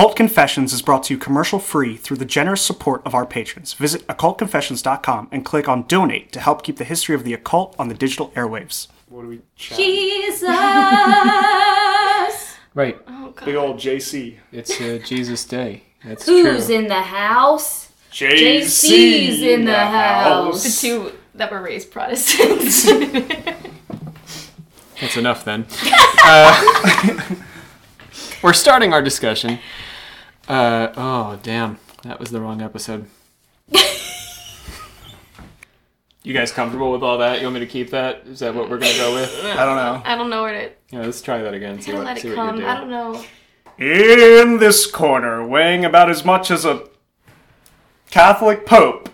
Occult Confessions is brought to you commercial free through the generous support of our patrons. Visit occultconfessions.com and click on donate to help keep the history of the occult on the digital airwaves. What do we chat? Jesus. Right. Oh, God. Big old JC. It's uh, Jesus Day. That's Who's true. in the house? JC's JC's in the house. The two that were raised Protestants. That's enough then. uh, we're starting our discussion. Uh, oh, damn. That was the wrong episode. you guys comfortable with all that? You want me to keep that? Is that what we're going to go with? I don't know. I don't know where to. Yeah, let's try that again. See Don't what, let see it what come. you do. I don't know. In this corner, weighing about as much as a Catholic Pope,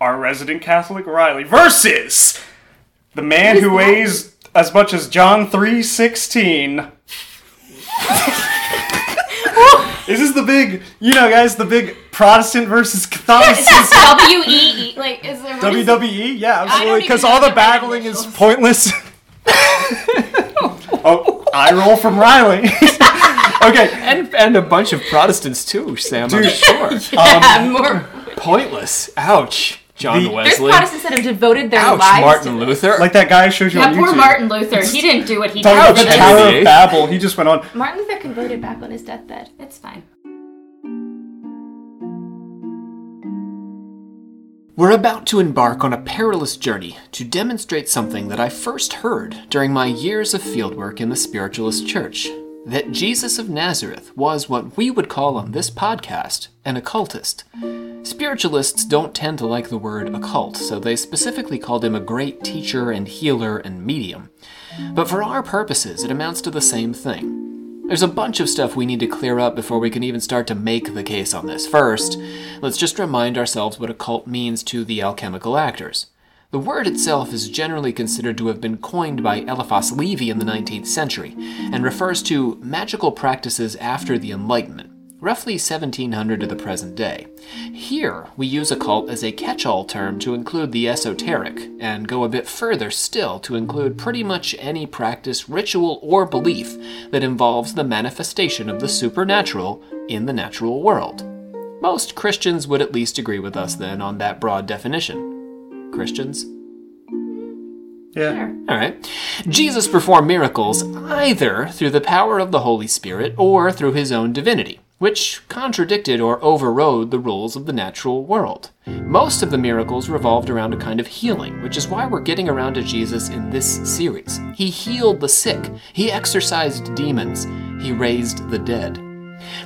our resident Catholic Riley, versus the man who weighs as much as John 3.16. Is this the big, you know, guys, the big Protestant versus Catholicism W E E. Like, is there WWE? Yeah, absolutely. Because all the the right battling is pointless. oh, I roll from Riley. okay, And, and a bunch of Protestants too, Sam, I'm sure. Yeah, um, more. Pointless. Ouch. John The- There's Wesley. Protestants that have devoted their Ouch, lives Martin to Luther. like that guy I showed you Yeah, on poor YouTube. Martin Luther. He didn't do what he Talking about did. the Ouch, Tower of Babel. He just went on. Martin Luther converted back on his deathbed. It's fine. We're about to embark on a perilous journey to demonstrate something that I first heard during my years of fieldwork in the Spiritualist Church that Jesus of Nazareth was what we would call on this podcast an occultist. Spiritualists don't tend to like the word occult, so they specifically called him a great teacher and healer and medium. But for our purposes, it amounts to the same thing. There's a bunch of stuff we need to clear up before we can even start to make the case on this. First, let's just remind ourselves what occult means to the alchemical actors. The word itself is generally considered to have been coined by Eliphas Levi in the 19th century and refers to magical practices after the Enlightenment, roughly 1700 to the present day. Here, we use occult as a catch all term to include the esoteric, and go a bit further still to include pretty much any practice, ritual, or belief that involves the manifestation of the supernatural in the natural world. Most Christians would at least agree with us then on that broad definition. Christians? Yeah. All right. Jesus performed miracles either through the power of the Holy Spirit or through his own divinity, which contradicted or overrode the rules of the natural world. Most of the miracles revolved around a kind of healing, which is why we're getting around to Jesus in this series. He healed the sick, he exorcised demons, he raised the dead.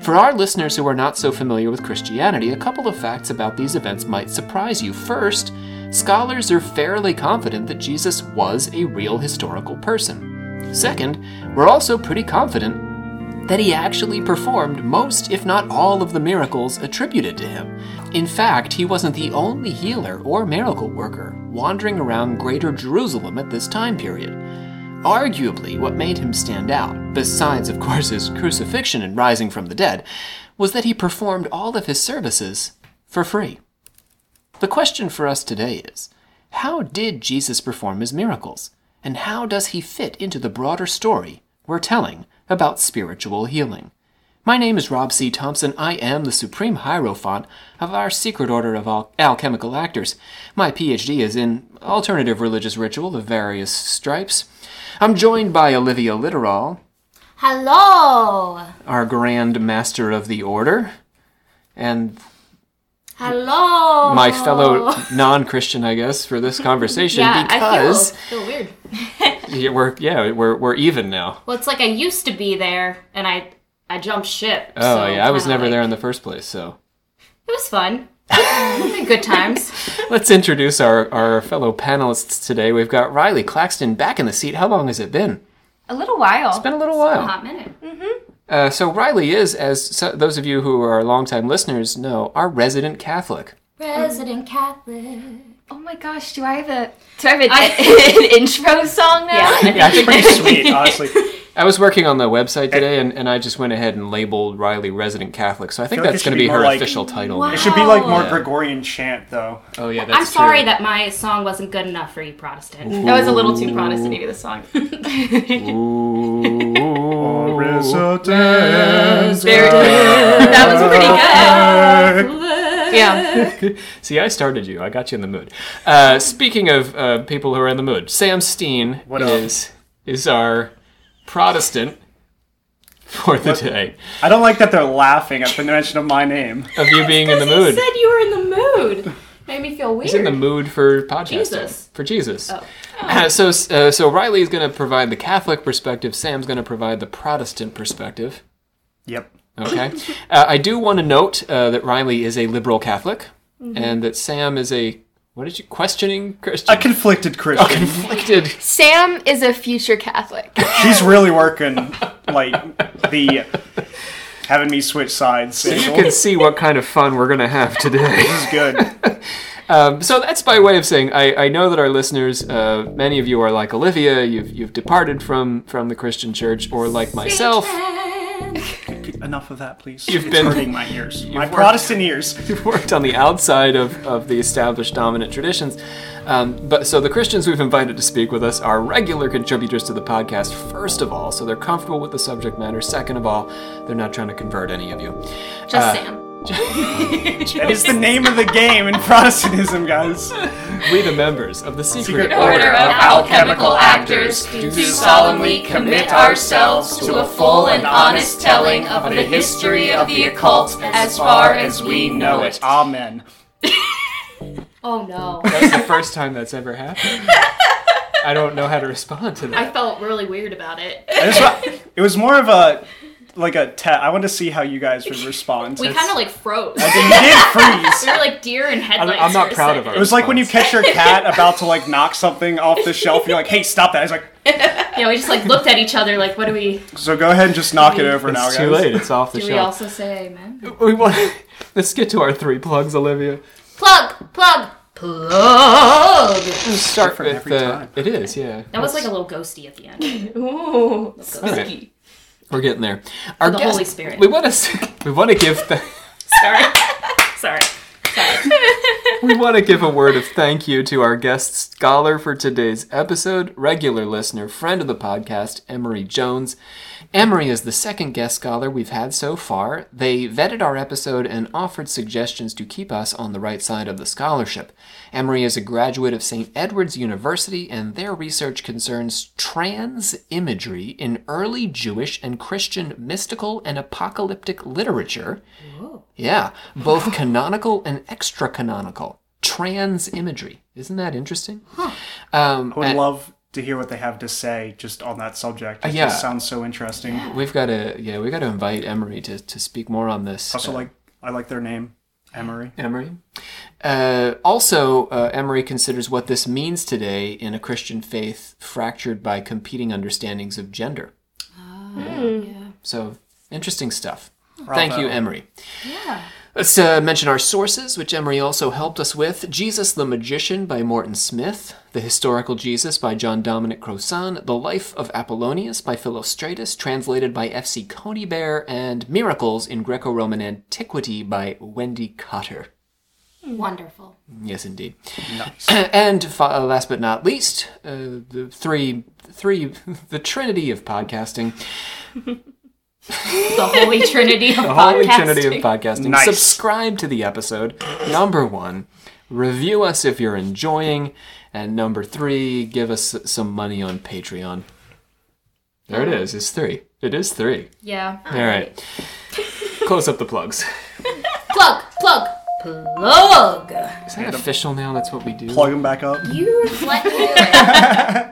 For our listeners who are not so familiar with Christianity, a couple of facts about these events might surprise you. First, scholars are fairly confident that Jesus was a real historical person. Second, we're also pretty confident that he actually performed most, if not all, of the miracles attributed to him. In fact, he wasn't the only healer or miracle worker wandering around Greater Jerusalem at this time period. Arguably, what made him stand out, besides, of course, his crucifixion and rising from the dead, was that he performed all of his services for free. The question for us today is how did Jesus perform his miracles? And how does he fit into the broader story we're telling about spiritual healing? My name is Rob C. Thompson. I am the Supreme Hierophant of our secret order of al- alchemical actors. My PhD is in alternative religious ritual of various stripes. I'm joined by Olivia Litteral, Hello. our Grand Master of the Order, and Hello. my fellow non-Christian, I guess, for this conversation Yeah, because I feel, feel weird. yeah, we're yeah we're we're even now. Well, it's like I used to be there, and I I jumped ship. Oh so yeah, I was never like- there in the first place. So It was fun. Good times. let's introduce our our fellow panelists today. We've got Riley Claxton back in the seat. How long has it been? A little while. It's been a little A while. hot minute. Mm-hmm. Uh, so Riley is, as so, those of you who are longtime listeners know, our resident Catholic. Resident Catholic. oh my gosh, do I have a do I have a, an intro song now? Yeah. Yeah, it's pretty sweet, honestly. I was working on the website today, and, and I just went ahead and labeled Riley resident Catholic. So I think feel like that's it going to be be her like- official title. Wow. It should be like more Yeah. Gregorian chant, though. Oh yeah, that's I'm sorry that my song wasn't good enough for you, Protestant. That was a little too Protestant to the song that was pretty good. Yeah. See, I started you. I got you in the mood. Uh, speaking of uh, people who are in the mood, Sam Steen what is is our Protestant for the what? day. I don't like that they're laughing at the mention of my name. Of you being in the mood. said you were in the mood. Made me feel weird. He's in the mood for podcasting. Jesus. For Jesus. Oh. Uh, so, uh, so Riley is going to provide the Catholic perspective. Sam's going to provide the Protestant perspective. Yep. Okay. uh, I do want to note uh, that Riley is a liberal Catholic, and that Sam is a what did you questioning Christian? A conflicted Christian. A conflicted. Sam is a future Catholic. She's really working like the having me switch sides. So You can see what kind of fun we're going to have today. This is good. Um, so that's by way of saying I, I know that our listeners, uh, many of you are like Olivia. You've you've departed from from the Christian church, or like myself, Enough of that, please. You've it's been- hurting my ears. My worked- Protestant ears. you've worked on the outside of, of the established dominant traditions. Um, but so the Christians we've invited to speak with us are regular contributors to the podcast. First of all, so they're comfortable with the subject matter. Second of all, they're not trying to convert any of you. Just Uh, Sam. That is the name of the game in Protestantism, guys. We, the members of the secret, Secret order, Order of alchemical actors, do do solemnly commit ourselves to a full and honest telling of the history of the occult as far as we know it. Amen. Oh no. That's the first time that's ever happened. I don't know how to respond to that. I felt really weird about it. I just it was more of a like a te- I want to see how you guys would respond. We kind of like froze. you did freeze. We were like deer in headlights. I'm not for a proud of second. our- It was like when you catch your cat about to like knock something off the shelf. You're like, "Hey, stop that!" He's like, Yeah, we just like looked at each other like, what do we? "So go ahead and just knock it over now, it's guys." too late. It's off the shelf. Do we also say amen? We want. Let's get to our three plugs, Olivia. Plug, plug, plug. Let's start different with. every Uh, time. it is, yeah. That was like a little ghosty at the end. Ooh. Alright. We're getting there. Our the guest- Holy Spirit. We want to. We want to give. The, Sorry. Sorry. Sorry. we want to give a word of thank you to our guest scholar for today's episode, regular listener, friend of the podcast, Emery Jones. Emery is the second guest scholar we've had so far. They vetted our episode and offered suggestions to keep us on the right side of the scholarship. Emery is a graduate of St. Edward's University, and their research concerns trans imagery in early Jewish and Christian mystical and apocalyptic literature. Yeah, both canonical and extra canonical. Trans imagery. Isn't that interesting? Um, I would and love to hear what they have to say just on that subject. It Uh, yeah. just sounds so interesting. we've got to yeah, we got to invite Emery to, to speak more on this. Also, Uh, like I like their name, Emery. Emery. Uh, also, uh, Emery considers what this means today in a Christian faith fractured by competing understandings of gender. yeah. So, interesting stuff. Thank you, Emery. Yeah. Let's uh, mention our sources, which Emery also helped us with Jesus the Magician by Morton Smith, The Historical Jesus by John Dominic Crossan, The Life of Apollonius by Philostratus, translated by F.C. Conybeare, and Miracles in Greco Roman Antiquity by Wendy Cotter. Wonderful. Yes, indeed. Nice. And uh, last but not least, uh, the three, three, the trinity of podcasting, The Holy Trinity of the podcasting. holy trinity of podcasting. Nice. Subscribe to the episode. Number one, review us if you're enjoying, and number three, give us some money on Patreon. There it is. It's three. It is three. Yeah. All right. Close up the plugs. Plug, plug, plug. Is that official now? That's what we do. Plug them back up. You let me.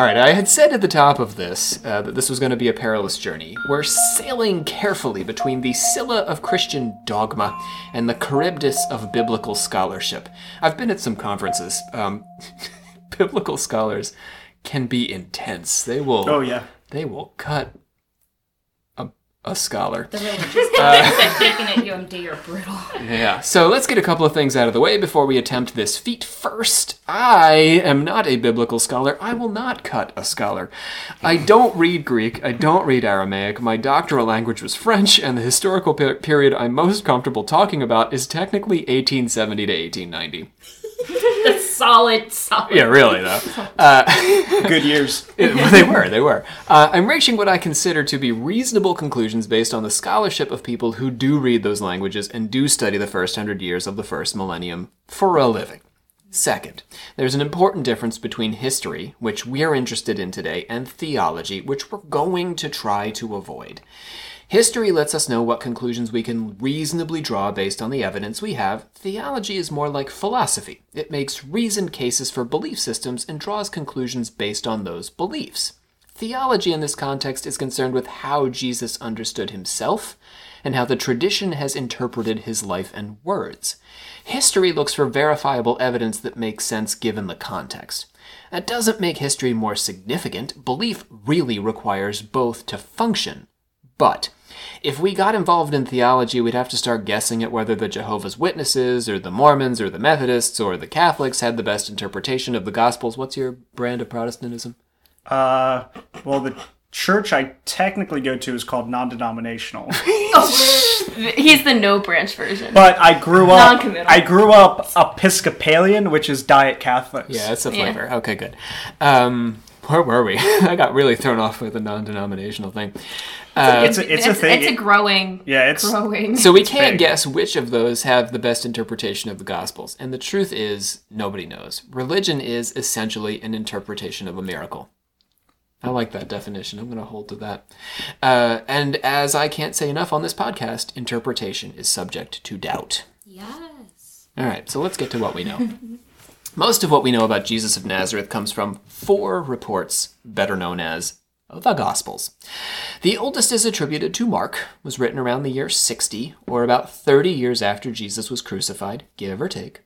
All right, I had said at the top of this uh, that this was going to be a perilous journey. We're sailing carefully between the Scylla of Christian dogma and the Charybdis of biblical scholarship. I've been at some conferences. Um, biblical scholars can be intense. They will. Oh yeah. They will cut a, scholar. The religious uh, taking it UMD are brutal. Yeah. So let's get a couple of things out of the way before we attempt this feat. First, I am not a biblical scholar. I will not cut a scholar. I don't read Greek. I don't read Aramaic. My doctoral language was French, and the historical per- period I'm most comfortable talking about is technically 1870 to 1890. That's solid, solid. Yeah, really though. Good years. It- well, they were, they were. Uh, I'm reaching what I consider to be reasonable conclusions based on the scholarship of people who do read those languages and do study the first hundred years of the first millennium for a living. Second, there's an important difference between history, which we're interested in today, and theology, which we're going to try to avoid. History lets us know what conclusions we can reasonably draw based on the evidence we have. Theology is more like philosophy. It makes reasoned cases for belief systems and draws conclusions based on those beliefs. Theology in this context is concerned with how Jesus understood himself and how the tradition has interpreted his life and words. History looks for verifiable evidence that makes sense given the context. That doesn't make history more significant. Belief really requires both to function. But if we got involved in theology, we'd have to start guessing at whether the Jehovah's Witnesses or the Mormons or the Methodists or the Catholics had the best interpretation of the Gospels. What's your brand of Protestantism? Uh, well, the church I technically go to is called non-denominational, oh, He's the no branch version. but I grew up. Non-committal. I grew up Episcopalian, which is Diet Catholics. Yeah, that's a Yeah. flavor. Okay, good. Um, where were we? I got really thrown off with the non-denominational thing. Uh, It's a- it's a thing. It's a growing. Yeah, it's growing. so we can't big. guess which of those have the best interpretation of the Gospels, and the truth is, nobody knows. Religion is essentially an interpretation of a miracle. I like that definition. I'm going to hold to that. Uh, and as I can't say enough on this podcast, interpretation is subject to doubt. yes. All right, so let's get to what we know. Most of what we know about Jesus of Nazareth comes from four reports, better known as the Gospels. The oldest is attributed to Mark, was written around the year 60, or about 30 years after Jesus was crucified, give or take.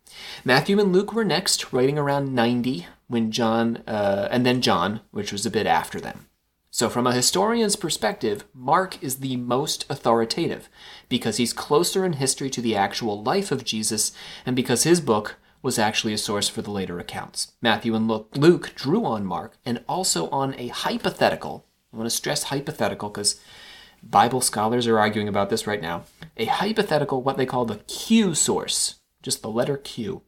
Matthew and Luke were next, writing around 90, when John, uh, and then John, which was a bit after them. So, from a historian's perspective, Mark is the most authoritative because he's closer in history to the actual life of Jesus and because his book was actually a source for the later accounts. Matthew and Luke drew on Mark and also on a hypothetical. I want to stress hypothetical because Bible scholars are arguing about this right now. A hypothetical, what they call the Q source, just the letter Q,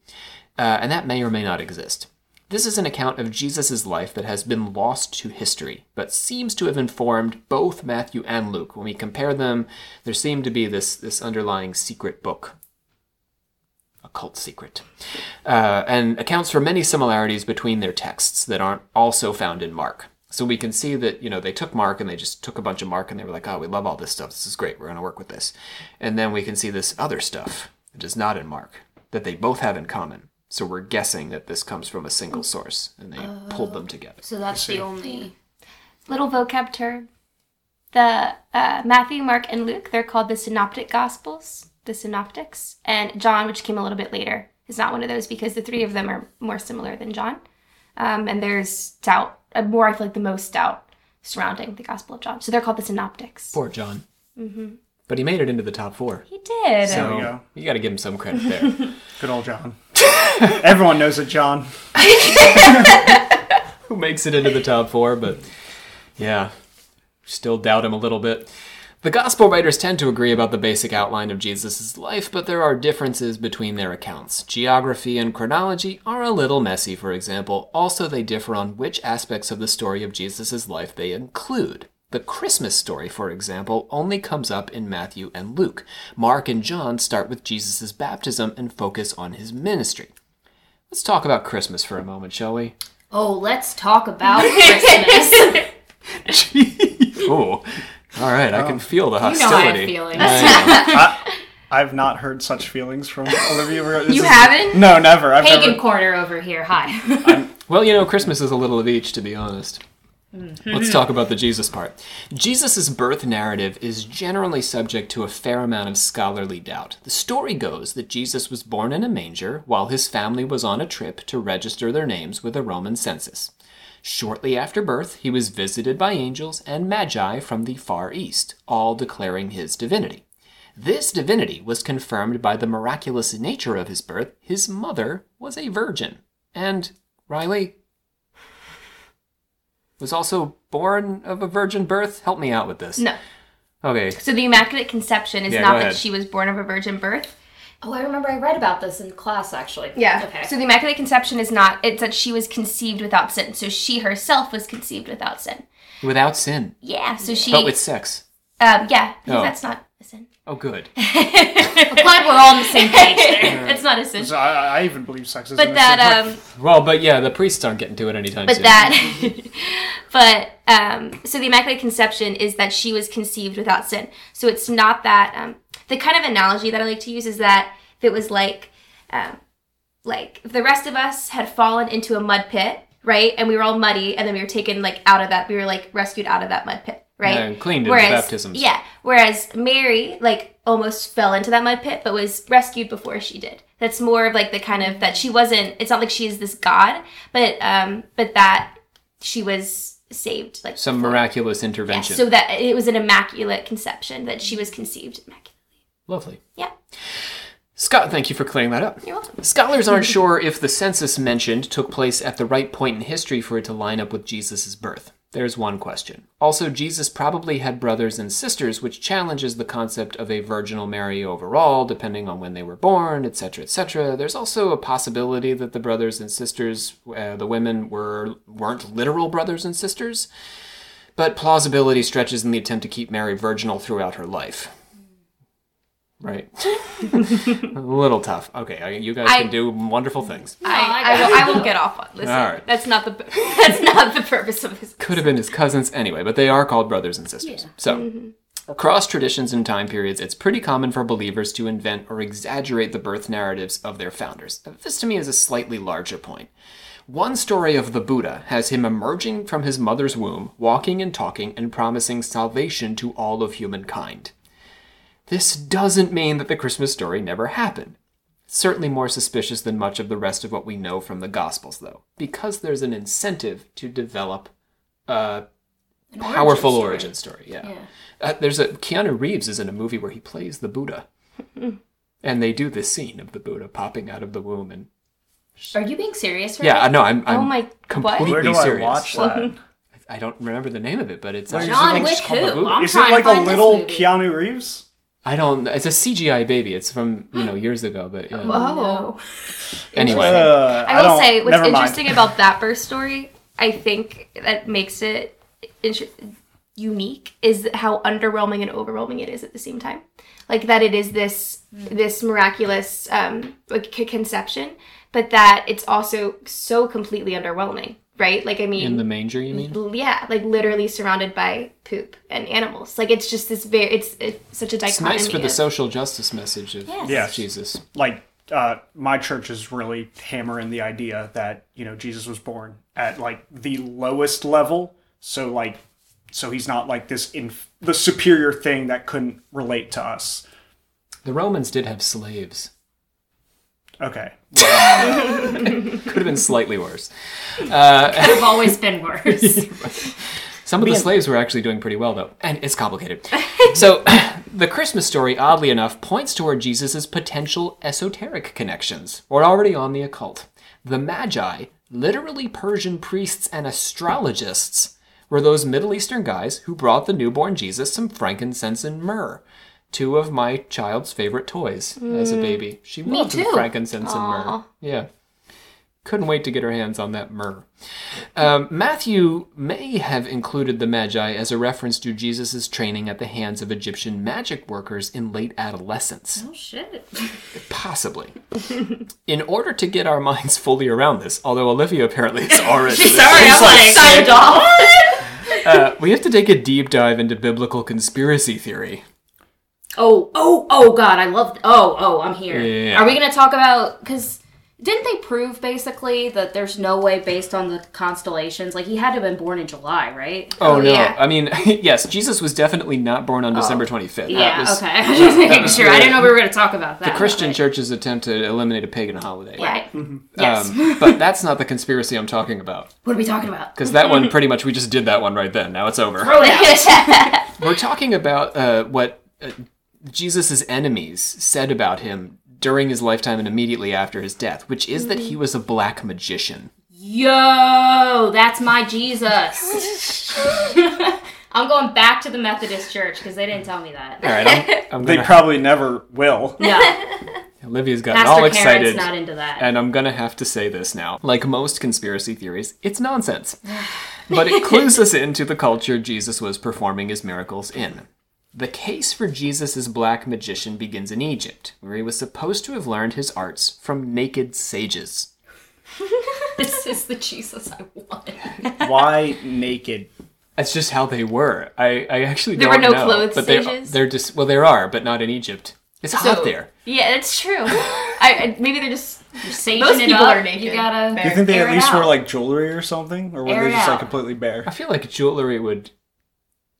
uh, and that may or may not exist. This is an account of Jesus' life that has been lost to history, but seems to have informed both Matthew and Luke. When we compare them, there seemed to be this, this underlying secret book, a cult secret, uh, and accounts for many similarities between their texts that aren't also found in Mark. So we can see that, you know, they took Mark and they just took a bunch of Mark and they were like, oh, we love all this stuff. This is great. We're going to work with this. And then we can see this other stuff that is not in Mark that they both have in common. So we're guessing that this comes from a single source and they pulled them together. So that's the only. Little vocab term. The uh, Matthew, Mark, and Luke, they're called the Synoptic Gospels, the Synoptics. And John, which came a little bit later, is not one of those because the three of them are more similar than John. Um, and there's doubt, uh, more, I feel like the most doubt surrounding the Gospel of John. So they're called the Synoptics. Poor John. Mm-hmm. But he made it into the top four. He did. So we go. you got to give him some credit there. Good old John. Everyone knows it, John. Who makes it into the top four, but yeah, still doubt him a little bit. The gospel writers tend to agree about the basic outline of Jesus' life, but there are differences between their accounts. Geography and chronology are a little messy, for example. Also, they differ on which aspects of the story of Jesus' life they include. The Christmas story, for example, only comes up in Matthew and Luke. Mark and John start with Jesus' baptism and focus on his ministry. Let's talk about Christmas for a moment, shall we? Oh, let's talk about Christmas. Oh, all right. I can oh. feel the hostility. you know hostility. I have feelings. I I've not heard such feelings from Olivia. This You is- haven't? No, never. I've Pagan never. corner over here. Hi. know. well, you know, Christmas is a little of each, to be honest. Mm-hmm. Let's talk about the Jesus part. Jesus' birth narrative is generally subject to a fair amount of scholarly doubt. The story goes that Jesus was born in a manger while his family was on a trip to register their names with a Roman census. Shortly after birth, he was visited by angels and magi from the Far East, all declaring his divinity. This divinity was confirmed by the miraculous nature of his birth. His mother was a virgin. And Riley was also born of a virgin birth. Help me out with this. No. Okay. So the Immaculate Conception is Yeah, not that she was born of a virgin birth. Oh, I remember I read about this in class actually. Yeah. Okay. So the Immaculate Conception is not, it's that she was conceived without sin. So she herself was conceived without sin. Without sin, Yeah. So she, but with sex. um, yeah, because Oh. that's not a sin. Oh, good. I'm glad we're all on the same page there. It's not a sin. I, I even believe sex is But that, um, Well, but yeah, the priests aren't getting to it anytime but soon. But that, but, um, so the Immaculate Conception is that she was conceived without sin. So it's not that, um, the kind of analogy that I like to use is that if it was like, um, like if the rest of us had fallen into a mud pit, right, and we were all muddy, and then we were taken like out of that, we were like rescued out of that mud pit, right? Yeah, and cleaned in whereas, baptisms. Yeah. Whereas Mary, like, almost fell into that mud pit, but was rescued before she did. That's more of like the kind of that she wasn't. It's not like she is this god, but um, but that she was saved, like Some before. miraculous Yeah, intervention. so that it was an immaculate conception that she was conceived immaculately. Lovely. Yeah, Scott, thank you for clearing that up. you're welcome. Scholars aren't sure if the census mentioned took place at the right point in history for it to line up with Jesus' birth. There's one question. Also, Jesus probably had brothers and sisters, which challenges the concept of a virginal Mary overall, depending on when they were born, etc., etc. There's also a possibility that the brothers and sisters, uh, the women, were weren't literal brothers and sisters, but plausibility stretches in the attempt to keep Mary virginal throughout her life. Right. a little tough. Okay, you guys I- can do wonderful things. I, I I, will, I won't get off on listen. All right. That's not the that's not the purpose of this. Could have been his cousins anyway, but they are called brothers and sisters. So, mm-hmm. across traditions and time periods, it's pretty common for believers to invent or exaggerate the birth narratives of their founders. This to me is a slightly larger point. One story of the Buddha has him emerging from his mother's womb, walking and talking, and promising salvation to all of humankind. This doesn't mean that the Christmas story never happened. Certainly more suspicious than much of the rest of what we know from the Gospels, though, because there's an incentive to develop a powerful story. origin story. Yeah. Uh, there's a Keanu Reeves is in a movie where he plays the Buddha, and they do this scene of the Buddha popping out of the womb, and Are you being serious? Right yeah, I know I'm, I'm Oh my- completely Where do serious. I watch that? I don't remember the name of it, but it's Where John it Wick called the who? I'm Is it like a little. Keanu Reeves? I don't. It's a CGI baby. It's from you know years ago, but yeah. Oh. anyway. Uh, I will don't- say what's never mind. interesting about that birth story, I think that makes it inter- unique is how underwhelming and overwhelming it is at the same time. Like that it is this this miraculous um like conception, but that it's also so completely underwhelming, right? Like I mean in the manger, you mean? yeah, like literally surrounded by poop and animals. Like it's just this very it's, it's such a dichotomy. It's nice for the social justice message of Yes. Yes. Jesus. like uh, my church is really hammering the idea that you know Jesus was born at like the lowest level, so like so he's not like this in the superior thing that couldn't relate to us. The Romans did have slaves. Okay, Could have been slightly worse. Uh, Could have always been worse. Some of the slaves were actually doing pretty well, though, and it's complicated. so, the Christmas story, oddly enough, points toward Jesus' potential esoteric connections, or already on the occult. The Magi, literally Persian priests and astrologists, were those Middle Eastern guys who brought the newborn Jesus some frankincense and myrrh. Two of my child's favorite toys as a baby. She loved the too. frankincense and myrrh. Yeah. Couldn't wait to get her hands on that myrrh. Um, Matthew may have included the Magi as a reference to Jesus' training at the hands of Egyptian magic workers in late adolescence. oh shit. Possibly. In order to get our minds fully around this, although Olivia apparently is already. Sorry, I'm like signed off. Uh, we have to take a deep dive into biblical conspiracy theory. Oh, oh, oh, God! I love. Oh, oh, I'm here. Yeah. Are we gonna talk about? Because didn't they prove basically that there's no way based on the constellations? Like he had to have been born in July, right? Oh, Oh, no. yeah. I mean, yes, Jesus was definitely not born on December 25th. That Yeah. was okay. I was just making sure. the- I didn't know we were gonna talk about that. The Christian but- church's attempt to eliminate a pagan holiday. Right. Yes. Um, but that's not the conspiracy I'm talking about. what are we talking about? Because that one, pretty much, we just did that one right then. Now it's over. Throw it out. We're talking about uh, what uh, Jesus' enemies said about him during his lifetime and immediately after his death, which is that he mm-hmm. was a black magician. Yo, that's my Jesus. I'm going back to the Methodist church because they didn't tell me that. All right, I'm, I'm they gonna, probably never will. Yeah. Olivia's gotten Master all Karen's excited. not into that. And I'm gonna have to say this now. Like most conspiracy theories, it's nonsense. but it clues us into the culture Jesus was performing his miracles in. The case for Jesus' black magician begins in Egypt, where he was supposed to have learned his arts from naked sages. this is the Jesus I want. Why naked? That's just how they were. I, I actually There don't were no know, clothes but they're, sages? they're just well, there are, but not in Egypt. It's hot there. Yeah, that's true. I, I maybe they're just You're saging Most it people up. are naked. You gotta. Do you think they at least out. wore like jewelry or something, or were Air they it just like completely bare? I feel like jewelry would.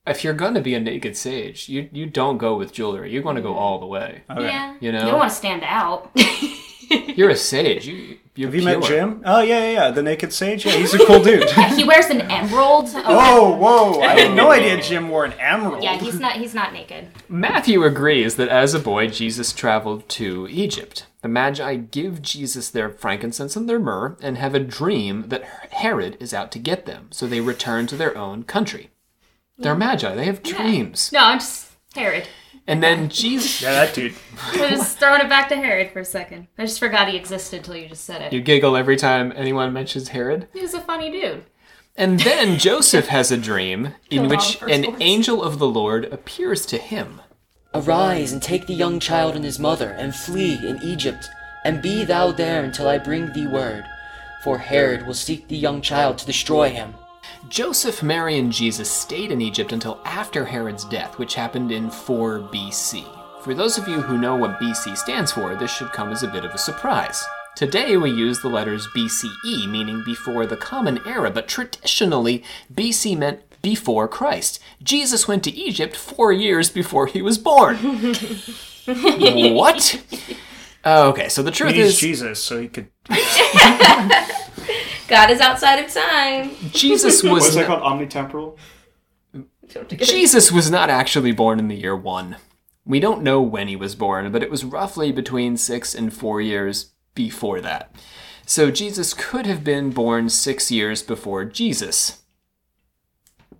If you're gonna be a naked sage, you you don't go with jewelry. You want to go mm. all the way. Okay. yeah. You You don't want to stand out. you're a sage. You you're Have you met. Jim? Oh yeah, yeah, yeah. The naked sage. Yeah, he's a cool dude. he wears an emerald. Whoa, oh. whoa! I had no idea Jim wore an emerald. Yeah, he's not he's not naked. Matthew agrees that as a boy, Jesus traveled to Egypt. The Magi give Jesus their frankincense and their myrrh and have a dream that Herod is out to get them, so they return to their own country. They're Magi, they have dreams. No, I'm just Herod. And then Jesus. Yeah, that dude. I'm just throwing it back to Herod for a second. I just forgot he existed until you just said it. You giggle every time anyone mentions Herod. He was a funny dude. And then Joseph has a dream in Killed all which the an firstborns. angel of the Lord appears to him. Arise and take the young child and his mother, and flee in Egypt, and be thou there until I bring thee word. For Herod will seek the young child to destroy him. Joseph, Mary, and Jesus stayed in Egypt until after Herod's death, which happened in 4 BC. For those of you who know what BC stands for, this should come as a bit of a surprise. Today we use the letters BCE, meaning before the Common Era, but traditionally BC meant before Christ. Jesus went to Egypt four years before he was born. what? Okay, so the truth He's is Jesus, so he could. God is outside of time. Jesus was What's that not- called? Omnitemporal. Jesus was not actually born in the year one. We don't know when he was born, but it was roughly between six and four years before that. So Jesus could have been born six years before Jesus.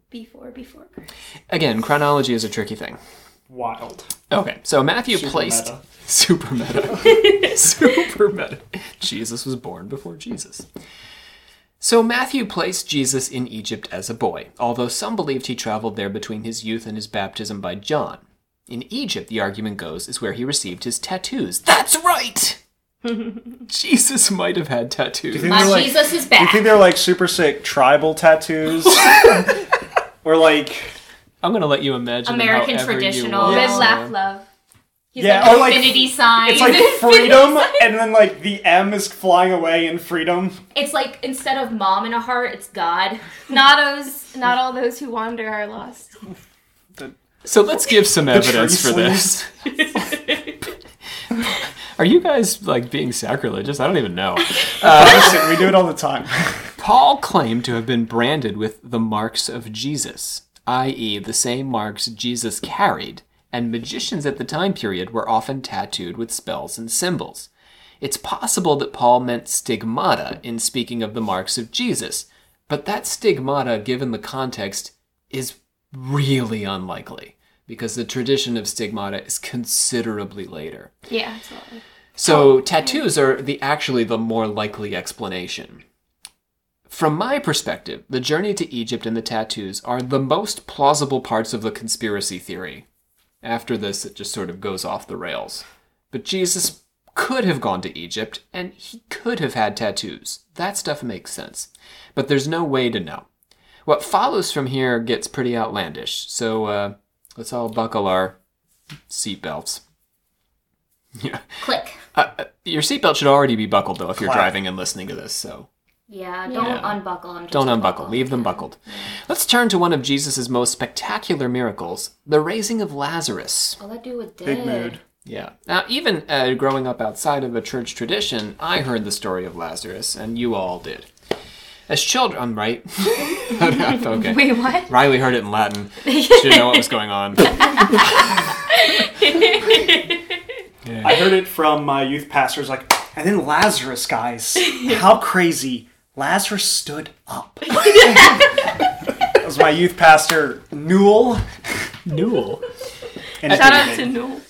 Before, before. Again, chronology is a tricky thing. Wild. Okay, so Matthew Super placed meta. super meta, super meta. Jesus was born before Jesus. So Matthew placed Jesus in Egypt as a boy, although some believed he traveled there between his youth and his baptism by John. In Egypt, the argument goes, is where he received his tattoos. That's right. Jesus might have had tattoos. Do you think My like? Jesus is back. Do you think they're like super sick tribal tattoos? or like I'm gonna let you imagine American however you traditional. want. Live, laugh, love. He's Yeah, like or like- infinity sign. it's like freedom, and then like the M is flying away in freedom. It's like instead of mom in a heart, it's God. Not those, not all those who wander are lost. So let's give some evidence for this. Are you guys like being sacrilegious? I don't even know. Uh, Listen, we do it all the time. Paul claimed to have been branded with the marks of Jesus, i.e., the same marks Jesus carried, and magicians at the time period were often tattooed with spells and symbols. It's possible that Paul meant stigmata in speaking of the marks of Jesus, but that stigmata, given the context, is really unlikely because the tradition of stigmata is considerably later. Yeah, absolutely. So tattoos are the actually the more likely explanation. From my perspective, the journey to Egypt and the tattoos are the most plausible parts of the conspiracy theory. After this, it just sort of goes off the rails. But Jesus could have gone to Egypt, and he could have had tattoos. That stuff makes sense. But there's no way to know. What follows from here gets pretty outlandish, so uh, let's all buckle our seatbelts. Yeah. Click. Uh, uh, your seatbelt should already be buckled though if you're driving and listening to this. So Yeah, don't Yeah. unbuckle them. don't unbuckle. Leave them buckled. Let's turn to one of Jesus' most spectacular miracles: the raising of Lazarus. All that do with dead. Big mood. Yeah. Now, even uh, growing up outside of a church tradition, I heard the story of Lazarus, and you all did. As children, I'm right. okay. Wait, what? Riley heard it in Latin. She didn't know what was going on. I heard it from my youth pastors, like, and then Lazarus, guys. How crazy. Lazarus stood up. that was my youth pastor, Newell. Newell. And Shout out to Noel.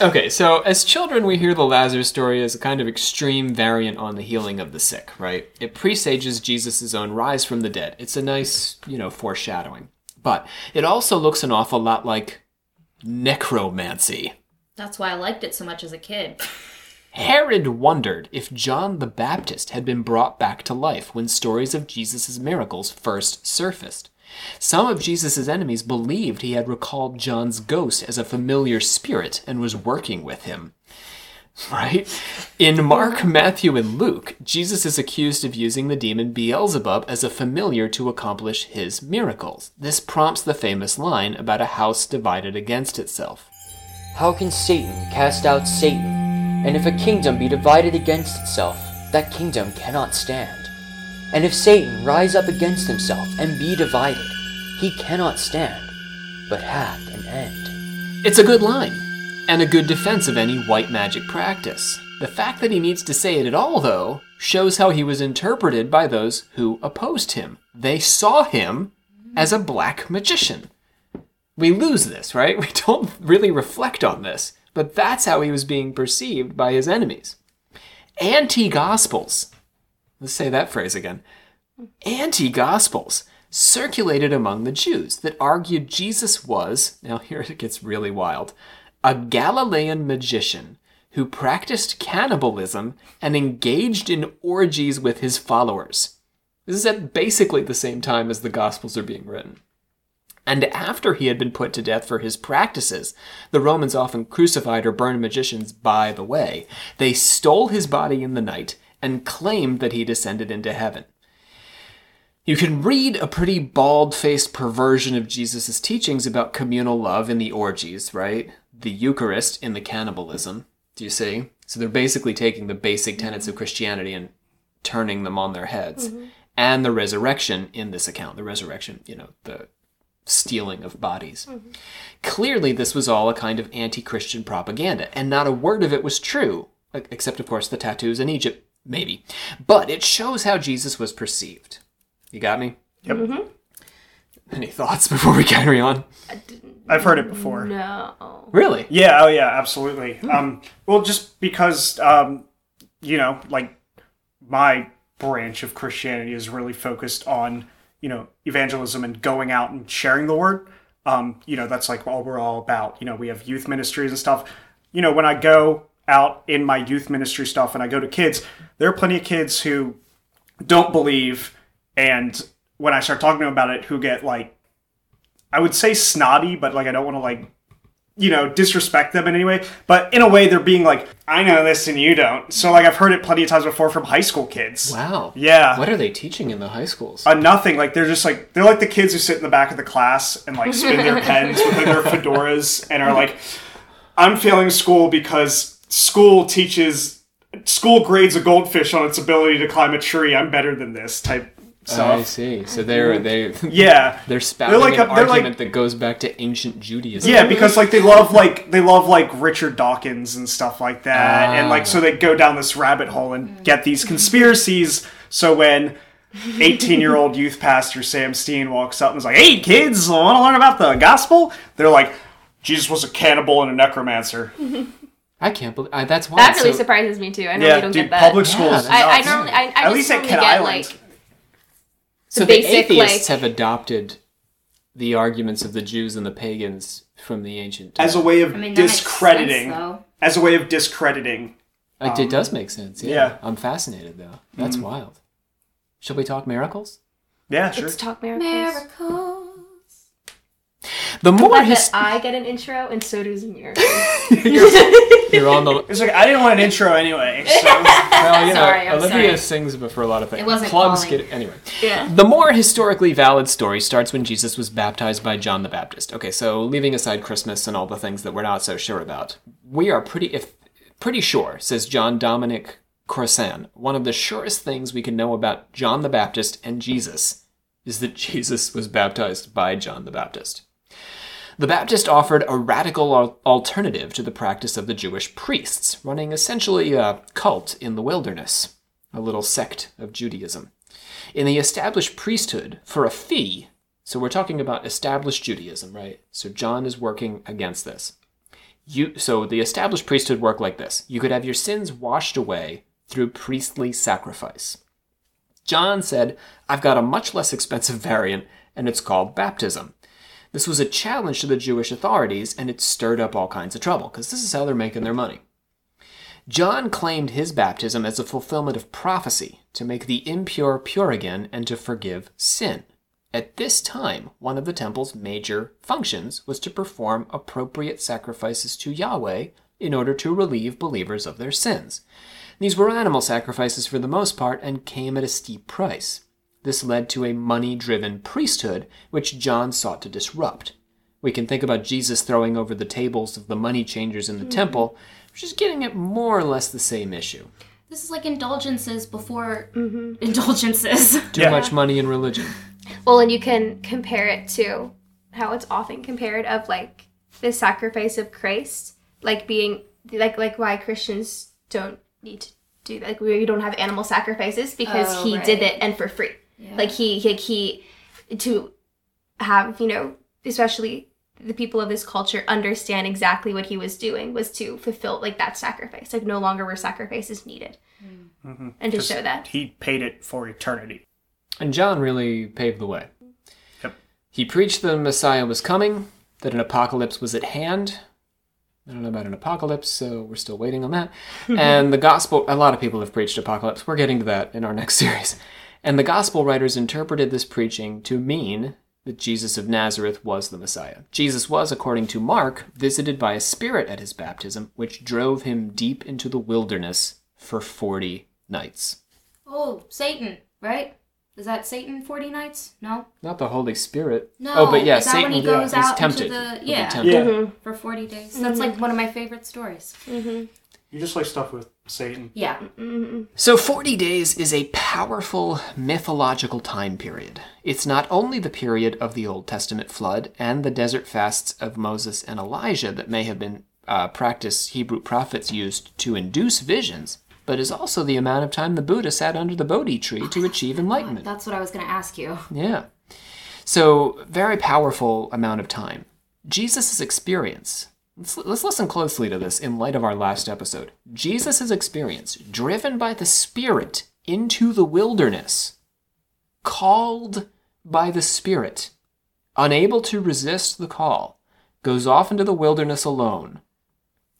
Okay, so as children, we hear the Lazarus story as a kind of extreme variant on the healing of the sick, right? It presages Jesus' own rise from the dead. It's a nice, you know, foreshadowing. But it also looks an awful lot like necromancy. That's why I liked it so much as a kid. Herod wondered if John the Baptist had been brought back to life when stories of Jesus' miracles first surfaced. Some of Jesus' enemies believed he had recalled John's ghost as a familiar spirit and was working with him. Right? In Mark, Matthew, and Luke, Jesus is accused of using the demon Beelzebub as a familiar to accomplish his miracles. This prompts the famous line about a house divided against itself. How can Satan cast out Satan? And if a kingdom be divided against itself, that kingdom cannot stand. And if Satan rise up against himself and be divided, he cannot stand, but hath an end. It's a good line, and a good defense of any white magic practice. The fact that he needs to say it at all, though, shows how he was interpreted by those who opposed him. They saw him as a black magician. We lose this, right? We don't really reflect on this, but that's how he was being perceived by his enemies. Anti Gospels, let's say that phrase again. Anti Gospels circulated among the Jews that argued Jesus was, now here it gets really wild, a Galilean magician who practiced cannibalism and engaged in orgies with his followers. This is at basically the same time as the Gospels are being written. And after he had been put to death for his practices, the Romans often crucified or burned magicians by the way. They stole his body in the night and claimed that he descended into heaven. You can read a pretty bald faced perversion of Jesus' teachings about communal love in the orgies, right? The Eucharist in the cannibalism. Do you see? So they're basically taking the basic tenets of Christianity and turning them on their heads. Mm-hmm. And the resurrection in this account, the resurrection, you know, the stealing of bodies. Clearly, this was all a kind of anti Christian propaganda, and not a word of it was true, except, of course, the tattoos in Egypt, maybe. But it shows how Jesus was perceived. You got me? Yep. Any thoughts before we carry on? I've heard it before. No. Really? Yeah, oh yeah, absolutely. Um, well, just because, um, you know, like my branch of Christianity is really focused on, you know, evangelism and going out and sharing the word. Um, you know, that's like all we're all about. You know, we have youth ministries and stuff. You know, when I go out in my youth ministry stuff and I go to kids, there are plenty of kids who don't believe, and when I start talking to them about it, who get like, I would say snotty, but like I don't want to like you know, disrespect them in any way, but in a way they're being like, I know this and you don't. So like I've heard it plenty of times before from high school kids. Wow. Yeah. What are they teaching in the high schools? Uh, nothing. Like they're just like they're like the kids who sit in the back of the class and like spin their pens with like, their fedoras and are like, I'm failing school because school teaches school grades a goldfish on its ability to climb a tree. I'm better than this type I see. So they're they Yeah. they're spouting like an a- they're like- argument that goes back to ancient Judaism. Yeah, because like they love like they love like Richard Dawkins and stuff like that, and like so ah. they go down this rabbit hole and get these mm-hmm. conspiracies. So when eighteen-year-old youth pastor Sam Steen walks up and is like, "Hey kids, want to learn about the gospel?" They're like, "Jesus was a cannibal and a necromancer." I can't believe I, that's why. That really surprises me too. I normally Yeah, don't dude, get that. public schools. Yeah, I, I normally, I, I At just least at normally Kent get Island. like so the the atheists like- have adopted the arguments of the Jews and the pagans from the ancient. Times. as a way of I mean, discrediting, sense, as a way of discrediting. Like, it does make sense. Yeah. yeah. Mm-hmm. I'm fascinated though. That's wild. Shall we talk miracles? Yeah, sure. let's talk miracles. Miracles. The more But his- that I get an intro and so does miracles. you're on the It's like I didn't want an intro anyway. So. well, you know, Sorry, I'm Olivia sorry. sings for a lot of things. It wasn't Plugs get anyway. yeah. The more historically valid story starts when Jesus was baptized by John the Baptist. Okay, so leaving aside Christmas and all the things that we're not so sure about, we are pretty if pretty sure, says John Dominic Crossan, one of the surest things we can know about John the Baptist and Jesus is that Jesus was baptized by John the Baptist. The Baptist offered a radical al- alternative to the practice of the Jewish priests, running essentially a cult in the wilderness, a little sect of Judaism in the established priesthood for a fee. So we're talking about established Judaism, right? So John is working against this. You so the established priesthood worked like this. You could have your sins washed away through priestly sacrifice. John said, I've got a much less expensive variant, and it's called baptism. This was a challenge to the Jewish authorities, and it stirred up all kinds of trouble, because this is how they're making their money. John claimed his baptism as a fulfillment of prophecy to make the impure pure again and to forgive sin. At this time, one of the temple's major functions was to perform appropriate sacrifices to Yahweh in order to relieve believers of their sins. These were animal sacrifices for the most part and came at a steep price. This led to a money driven priesthood, which John sought to disrupt. We can think about Jesus throwing over the tables of the money changers in the hmm. temple, which is getting at more or less the same issue. This is like indulgences before mm-hmm. indulgences. Too Yeah. much money in religion. Well, and you can compare it to how it's often compared of like the sacrifice of Christ, like being like like why Christians don't need to do that. Like we don't have animal sacrifices because Oh, he did it and for free. Like he like he to have you know especially the people of this culture understand exactly what he was doing was to fulfill like that sacrifice. Like no longer were sacrifices needed, mm-hmm. Mm-hmm. and to show that. He paid it for eternity. And John really paved the way. Yep. He preached that the Messiah was coming, that an apocalypse was at hand. I don't know about an apocalypse, so we're still waiting on that. and the gospel, a lot of people have preached apocalypse. We're getting to that in our next series. And the gospel writers interpreted this preaching to mean that Jesus of Nazareth was the Messiah. Jesus was, according to Mark, visited by a spirit at his baptism, which drove him deep into the wilderness for 40 nights. oh, Satan, right? Is that Satan 40 nights? No. Not the Holy Spirit. No. Oh, but yeah, is that Satan when he goes is out tempted. into the He'll be yeah, tempted. Yeah. for 40 days? That's like mm-hmm. one of my favorite stories. Mm-hmm. You just like stuff with Satan. Yeah. So 40 days is a powerful mythological time period. It's not only the period of the Old Testament flood and the desert fasts of Moses and Elijah that may have been uh, practice Hebrew prophets used to induce visions, but is also the amount of time the Buddha sat under the Bodhi tree to achieve enlightenment. That's what I was going to ask you. Yeah. So, very powerful amount of time. Jesus' experience. Let's, let's listen closely to this in light of our last episode. Jesus' experience, driven by the Spirit into the wilderness, called by the Spirit, unable to resist the call, goes off into the wilderness alone.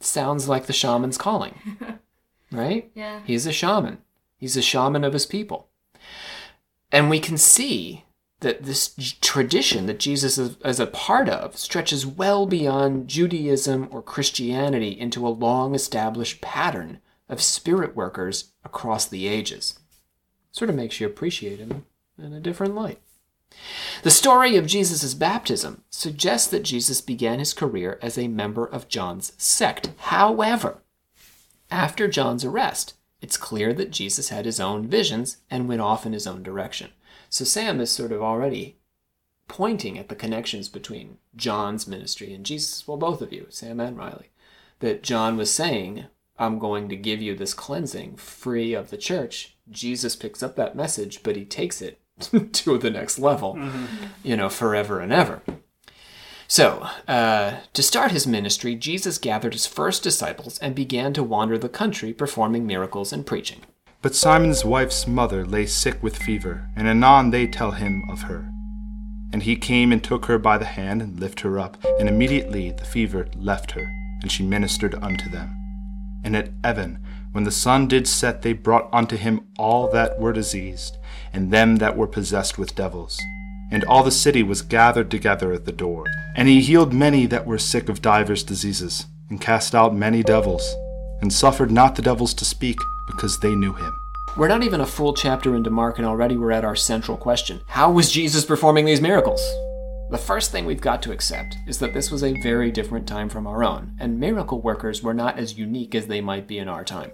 Sounds like the shaman's calling, right? Yeah. He's a shaman. He's a shaman of his people. And we can see that this tradition that Jesus is, is a part of stretches well beyond Judaism or Christianity into a long established pattern of spirit workers across the ages. Sort of makes you appreciate him in a different light. The story of Jesus' baptism suggests that Jesus began his career as a member of John's sect. However, after John's arrest, it's clear that Jesus had his own visions and went off in his own direction. So Sam is sort of already pointing at the connections between John's ministry and Jesus. Well, both of you, Sam and Riley, that John was saying, I'm going to give you this cleansing free of the church. Jesus picks up that message, but he takes it to the next level, you know, forever and ever. So, uh, to start his ministry, Jesus gathered his first disciples and began to wander the country performing miracles and preaching. But Simon's wife's mother lay sick with fever, and anon they tell him of her. And he came and took her by the hand and lifted her up, and immediately the fever left her, and she ministered unto them. And at even, when the sun did set, they brought unto him all that were diseased, and them that were possessed with devils. And all the city was gathered together at the door. And he healed many that were sick of divers diseases, and cast out many devils, and suffered not the devils to speak, because they knew him. We're not even a full chapter into Mark, and already we're at our central question How was Jesus performing these miracles? The first thing we've got to accept is that this was a very different time from our own, and miracle workers were not as unique as they might be in our time.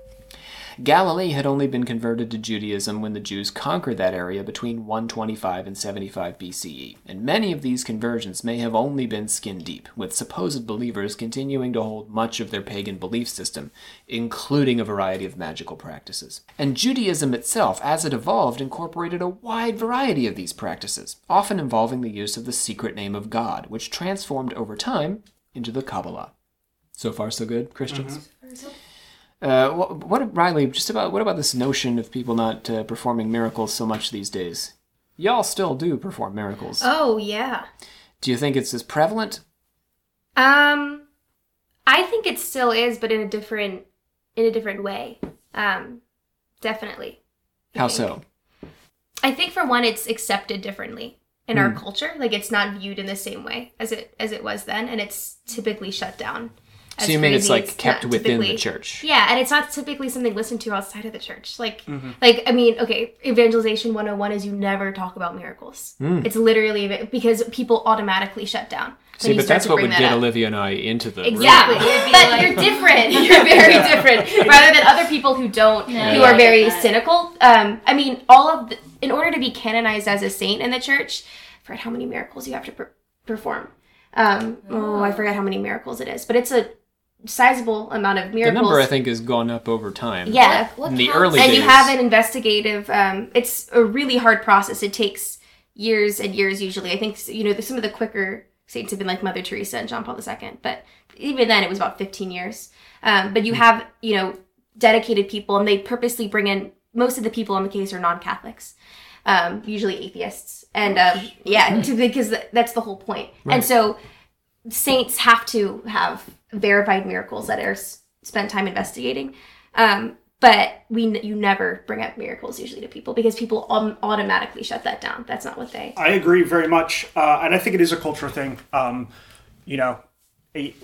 Galilee had only been converted to Judaism when the Jews conquered that area between 125 and 75 BCE, and many of these conversions may have only been skin deep, with supposed believers continuing to hold much of their pagan belief system, including a variety of magical practices. And Judaism itself, as it evolved, incorporated a wide variety of these practices, often involving the use of the secret name of God, which transformed over time into the Kabbalah. So far, so good, Christians. Mm-hmm. Uh, what, what, Riley? Just about what about this notion of people not uh, performing miracles so much these days? Y'all still do perform miracles. Oh yeah. Do you think it's as prevalent? Um, I think it still is, but in a different in a different way. Um, definitely. I How think. so? I think for one, it's accepted differently in our culture. Like it's not viewed in the same way as it as it was then, and it's typically shut down. So you mean it's like kept not within the church? Yeah, and it's not typically something listened to outside of the church. Like, Mm-hmm. like I mean, okay, evangelization 101 is you never talk about miracles. It's literally because people automatically shut down. See, but that's what would that get up. Olivia and I into the room. Exactly, but you're different. You're very different, rather than other people who don't, who Yeah, are very get cynical. Um, I mean, all of the, in order to be canonized as a saint in the church, I forget how many miracles you have to per- perform. Um, oh, I forget how many miracles it is, but it's a sizable amount of miracles. The number I think has gone up over time. yeah, What In the counts- early and days. you have an investigative. Um, it's a really hard process. It takes years and years usually. I think you know some of the quicker saints have been like Mother Teresa and John Paul II, but even then it was about 15 years. Um, but you have you know dedicated people, and they purposely bring in most of the people on the case are non-Catholics. Um, usually atheists, and um, yeah, to, because that's the whole point. And so saints have to have verified miracles that are spent time investigating. Um, but we you never bring up miracles usually to people because people automatically shut that down. That's not what they. I agree very much, uh, and I think it is a cultural thing. Um, you know,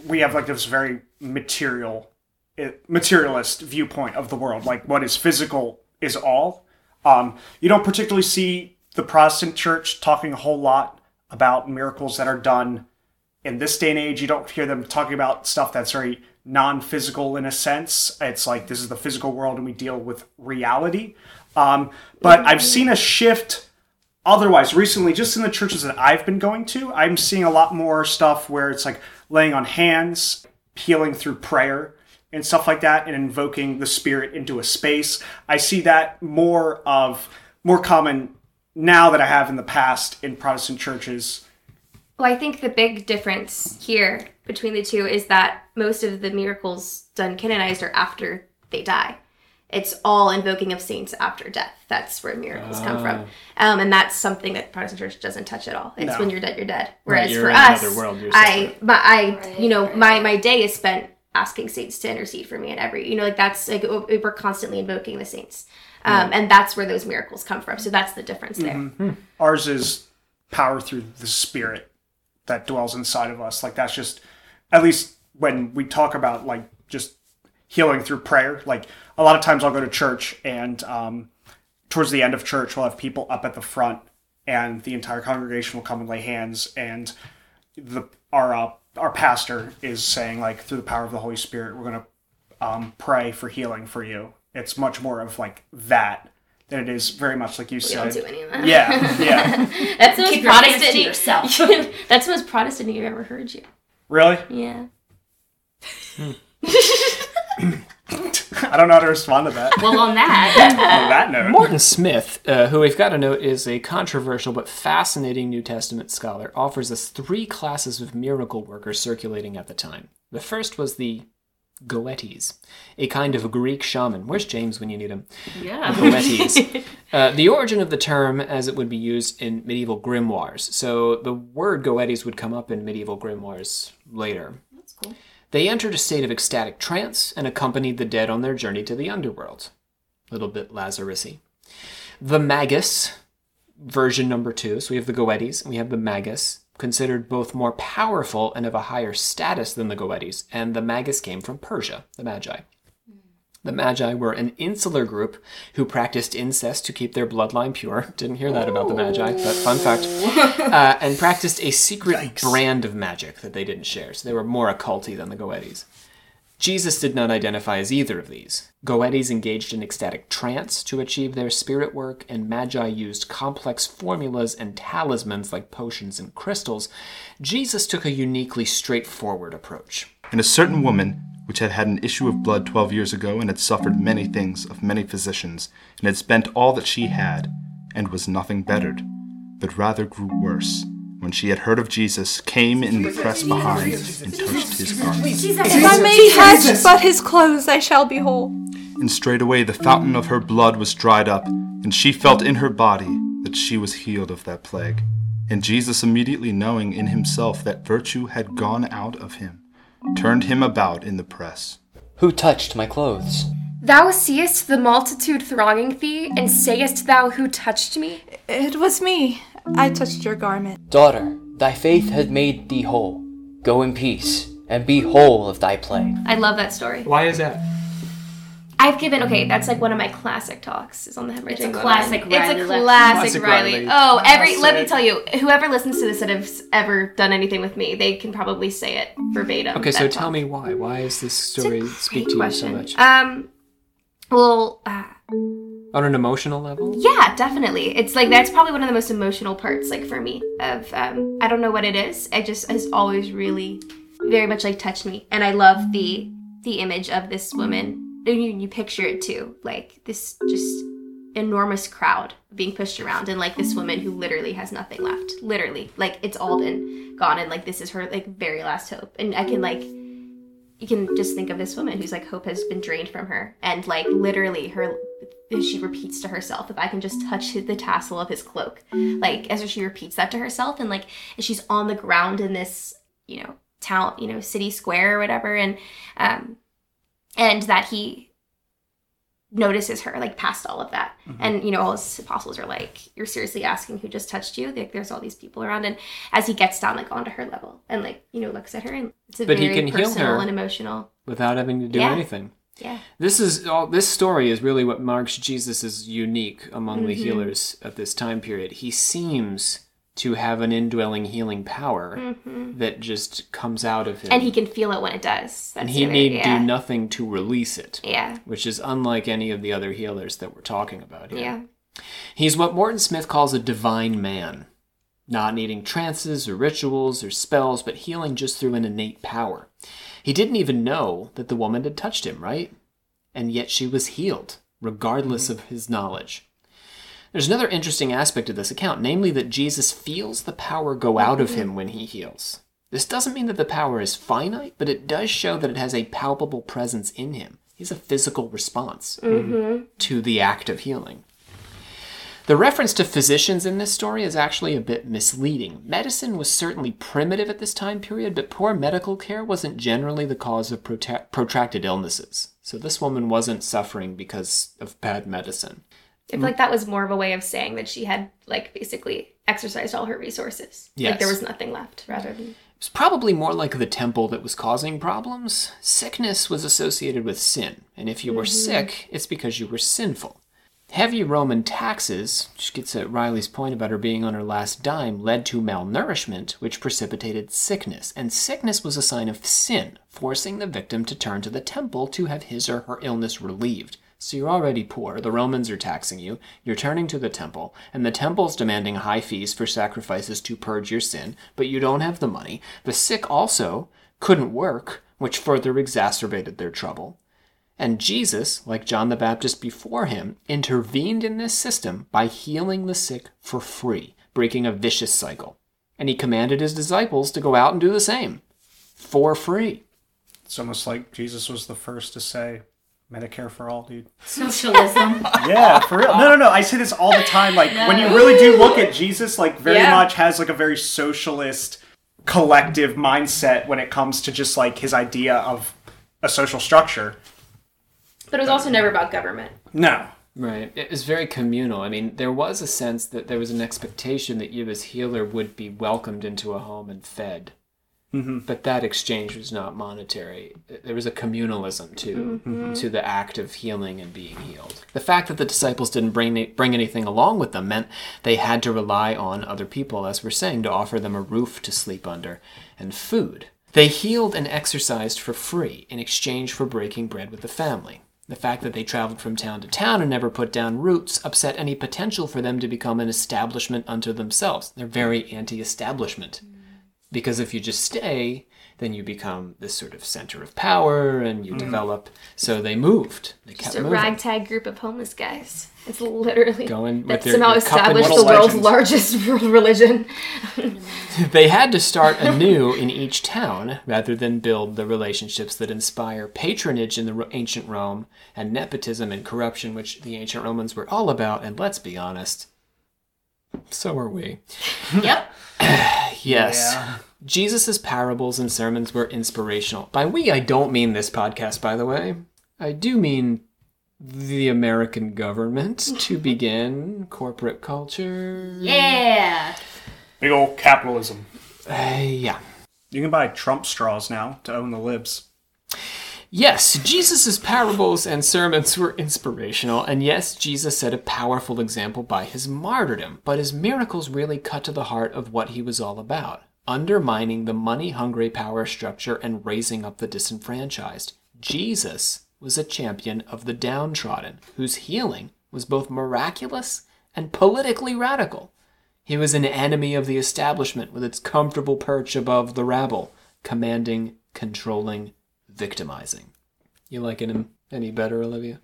we have like this very material, eh, materialist viewpoint of the world. Like, what is physical is all. Um, you don't particularly see the Protestant Church talking a whole lot about miracles that are done in this day and age. You don't hear them talking about stuff that's very non-physical in a sense. It's like this is the physical world, and we deal with reality. Um, but I've seen a shift otherwise recently just in the churches that i've been going to i'm seeing a lot more stuff where it's like laying on hands healing through prayer and stuff like that and invoking the spirit into a space i see that more of more common now that i have in the past in protestant churches Well, I think the big difference here between the two is that most of the miracles done canonized are after they die. It's all invoking of saints after death. That's where miracles come from, um, and that's something that Protestant Church doesn't touch at all. It's No. when you're dead, you're dead. Whereas you're for in us, world, you're I, my, I, you know, my my day is spent asking saints to intercede for me, and every, you know, like that's like we're constantly invoking the saints, um, and that's where those miracles come from. So that's the difference there. ours is power through the spirit that dwells inside of us. Like that's just at least when we talk about like just healing through prayer like a lot of times i'll go to church and um, towards the end of church we'll have people up at the front and the entire congregation will come and lay hands and the our uh, our pastor is saying like through the power of the holy spirit we're to um, pray for healing for you. It's much more of like that than it is very much like you We said don't do any of that. yeah yeah That's the most Keep Protestant to yourself. That's the most Protestant you've ever heard you. Really? Yeah. I don't know how to respond to that. Well, on that, On that note, Morton Smith, uh, who we've got to note is a controversial but fascinating New Testament scholar, offers us three classes of miracle workers circulating at the time. The first was the Goetes, a kind of Greek shaman. Where's James when you need him? yeah. Goetes. uh, the origin of the term as it would be used in medieval grimoires. So the word Goetes would come up in medieval grimoires later. That's cool. They entered a state of ecstatic trance and accompanied the dead on their journey to the underworld. A little bit Lazarusy. The Magus, version number two. So we have the Goetes and we have the Magus, considered both more powerful and of a higher status than the Goetes. And the Magus came from Persia, the Magi. The Magi were an insular group who practiced incest to keep their bloodline pure. Didn't hear that about the Magi, but fun fact. Uh, and practiced a secret Yikes. brand of magic that they didn't share. So they were more occulty than the Goetes. Jesus did not identify as either of these. Goetes engaged in ecstatic trance to achieve their spirit work, and Magi used complex formulas and talismans like potions and crystals. Jesus took a uniquely straightforward approach. And a certain woman, which had had an issue of blood twelve years ago, and had suffered many things of many physicians, and had spent all that she had, and was nothing bettered, but rather grew worse, when she had heard of Jesus, came in the press behind and touched his garment. If I may touch but his clothes, I shall be whole. And straightway the fountain of her blood was dried up, and she felt in her body that she was healed of that plague. And Jesus, immediately knowing in himself that virtue had gone out of him, turned him about in the press. Who touched my clothes? Thou seest the multitude thronging thee, and sayest thou who touched me? It was me. I touched your garment. Daughter, thy faith hath made thee whole. Go in peace, and be whole of thy plague. I love that story. Why is that? I've given okay. That's like one of my classic talks. Is on the hemorrhaging. It's a woman. classic It's Riley a classic, Classic Riley. Riley. Oh, every. Let me tell you, whoever listens to this that has ever done anything with me, they can probably say it verbatim. Okay, so that tell me why. Why is this story speak to you so much? Um, well, uh, On an emotional level? yeah, definitely. It's like that's probably one of the most emotional parts, like for me. Of um, I don't know what it is. It just has always really, very much like touched me, and I love the the image of this woman. And you, you picture it too, like this just enormous crowd being pushed around, and like this woman who literally has nothing left. Literally, like it's all been gone, and like this is her like very last hope. And I can like you can just think of this woman who's like hope has been drained from her. And like literally her she repeats to herself if i can just touch the tassel of his cloak. Like as she repeats that to herself and like she's on the ground in this you know town you know city square or whatever. And um and that he notices her like past all of that and you know all his apostles are like you're seriously asking who just touched you like there's all these people around and as he gets down like onto her level and like you know looks at her and it's a But he very can heal personal her. and emotional Without having to do Yeah. anything. yeah This is all. This story is really what marks Jesus as unique among the Mm-hmm. healers at this time period. He seems to have an indwelling healing power that just comes out of him, Mm-hmm. and he can feel it when it does That's and he need yeah. do nothing to release it, yeah which is unlike any of the other healers that we're talking about here. yeah He's what Morton Smith calls a divine man, not needing trances or rituals or spells, but healing just through an innate power. He didn't even know that the woman had touched him, right? And yet she was healed, regardless of his knowledge. There's another interesting aspect of this account, namely that Jesus feels the power go out of him when he heals. This doesn't mean that the power is finite, but it does show that it has a palpable presence in him. He's a physical response mm-hmm. to the act of healing. The reference to physicians in this story is actually a bit misleading. Medicine was certainly primitive at this time period, but poor medical care wasn't generally the cause of protra- protracted illnesses. So this woman wasn't suffering because of bad medicine. I feel mm. like that was more of a way of saying that she had like basically exercised all her resources. Like there was nothing left rather than It was probably more like the temple that was causing problems. Sickness was associated with sin, and if you were mm-hmm. sick, it's because you were sinful. Heavy Roman taxes, which gets at Riley's point about her being on her last dime, led to malnourishment, which precipitated sickness, and sickness was a sign of sin, forcing the victim to turn to the temple to have his or her illness relieved. So you're already poor, the Romans are taxing you, you're turning to the temple, and the temple's demanding high fees for sacrifices to purge your sin, but you don't have the money. The sick also couldn't work, which further exacerbated their trouble. And Jesus, like John the Baptist before him, intervened in this system by healing the sick for free, breaking a vicious cycle. And he commanded his disciples to go out and do the same for free. It's almost like Jesus was the first to say, Medicare for all, dude. Socialism. Yeah, for real. No, no, no. I say this all the time. Like, when you really do look at Jesus, like, very Yeah. much has, like, a very socialist, collective mindset when it comes to just, like, his idea of a social structure. But it was also never about government. No. Right. It was very communal. I mean, there was a sense that there was an expectation that you, as healer, would be welcomed into a home and fed. Mm-hmm. But that exchange was not monetary. There was a communalism to to the act of healing and being healed. The fact that the disciples didn't bring bring anything along with them meant they had to rely on other people, as we're saying, to offer them a roof to sleep under and food. They healed and exorcised for free in exchange for breaking bread with the family. The fact that they traveled from town to town and never put down roots upset any potential for them to become an establishment unto themselves. They're very anti establishment. Because if you just stay, then you become this sort of center of power and you mm. develop. So they moved. They It's a moving. ragtag group of homeless guys. It's literally Going that somehow established the world's legends. largest religion. They had to start anew in each town rather than build the relationships that inspire patronage in the ancient Rome and nepotism and corruption, which the ancient Romans were all about. And let's be honest, so are we. Yep. Yes. Yeah. Jesus' parables and sermons were inspirational. By we, I don't mean this podcast, by the way. I do mean the American government to begin corporate culture. Yeah. Big old capitalism. Uh, yeah. You can buy Trump straws now to own the libs. Yes, Jesus' parables and sermons were inspirational, and yes, Jesus set a powerful example by his martyrdom, but his miracles really cut to the heart of what he was all about undermining the money hungry power structure and raising up the disenfranchised. Jesus was a champion of the downtrodden, whose healing was both miraculous and politically radical. He was an enemy of the establishment with its comfortable perch above the rabble, commanding, controlling, victimizing. You liking him any better, Olivia?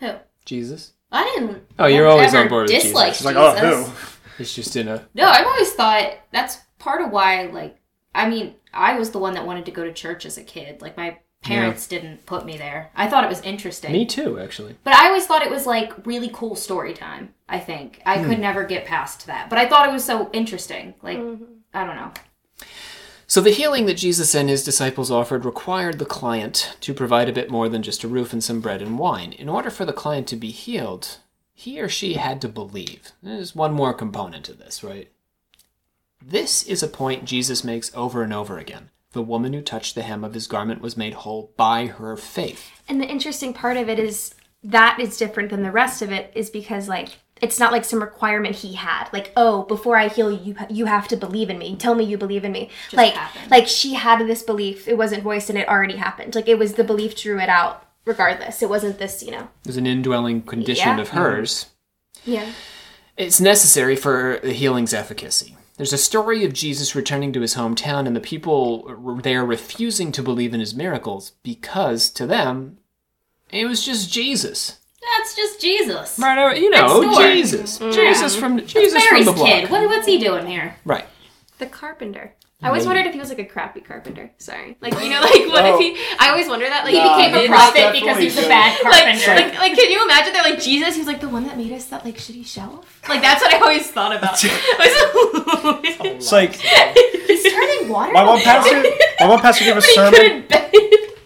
Who? Jesus? I didn't. Oh, you're always ever on board with Jesus. dislike She's like, oh, who? He's just in a. No, I've always thought that's part of why, like, I mean, I was the one that wanted to go to church as a kid. Like, my parents didn't put me there. I thought it was interesting. Me too, actually. But I always thought it was, like, really cool story time, I think. I Hmm. could never get past that. But I thought it was so interesting. Like, I don't know. So, the healing that Jesus and his disciples offered required the client to provide a bit more than just a roof and some bread and wine. In order for the client to be healed, he or she had to believe. There's one more component to this, right? This is a point Jesus makes over and over again. The woman who touched the hem of his garment was made whole by her faith. And the interesting part of it is that is different than the rest of it is because like it's not like some requirement he had like oh before i heal you you have to believe in me tell me you believe in me like happened. like she had this belief it wasn't voiced and it already happened like it was the belief drew it out regardless it wasn't this you know There's an indwelling condition Yeah. of hers. Mm-hmm. yeah It's necessary for the healing's efficacy. There's a story of Jesus returning to his hometown and the people there refusing to believe in his miracles because to them, it was just Jesus. That's just Jesus. Right, uh, you know, Next door. Jesus. Jesus from Jesus Mary's from the block. kid. What, what's he doing here? Right. the carpenter I always wondered if he was like a crappy carpenter. Sorry, like you know, like what if he? I always wonder that. Like He became a prophet because he's a bad like, carpenter. like, like, can you imagine that? Like Jesus, he was like the one that made us that like shitty shelf. Like that's what I always thought about. It's like he's turning water. my one pastor. My one pastor gave a sermon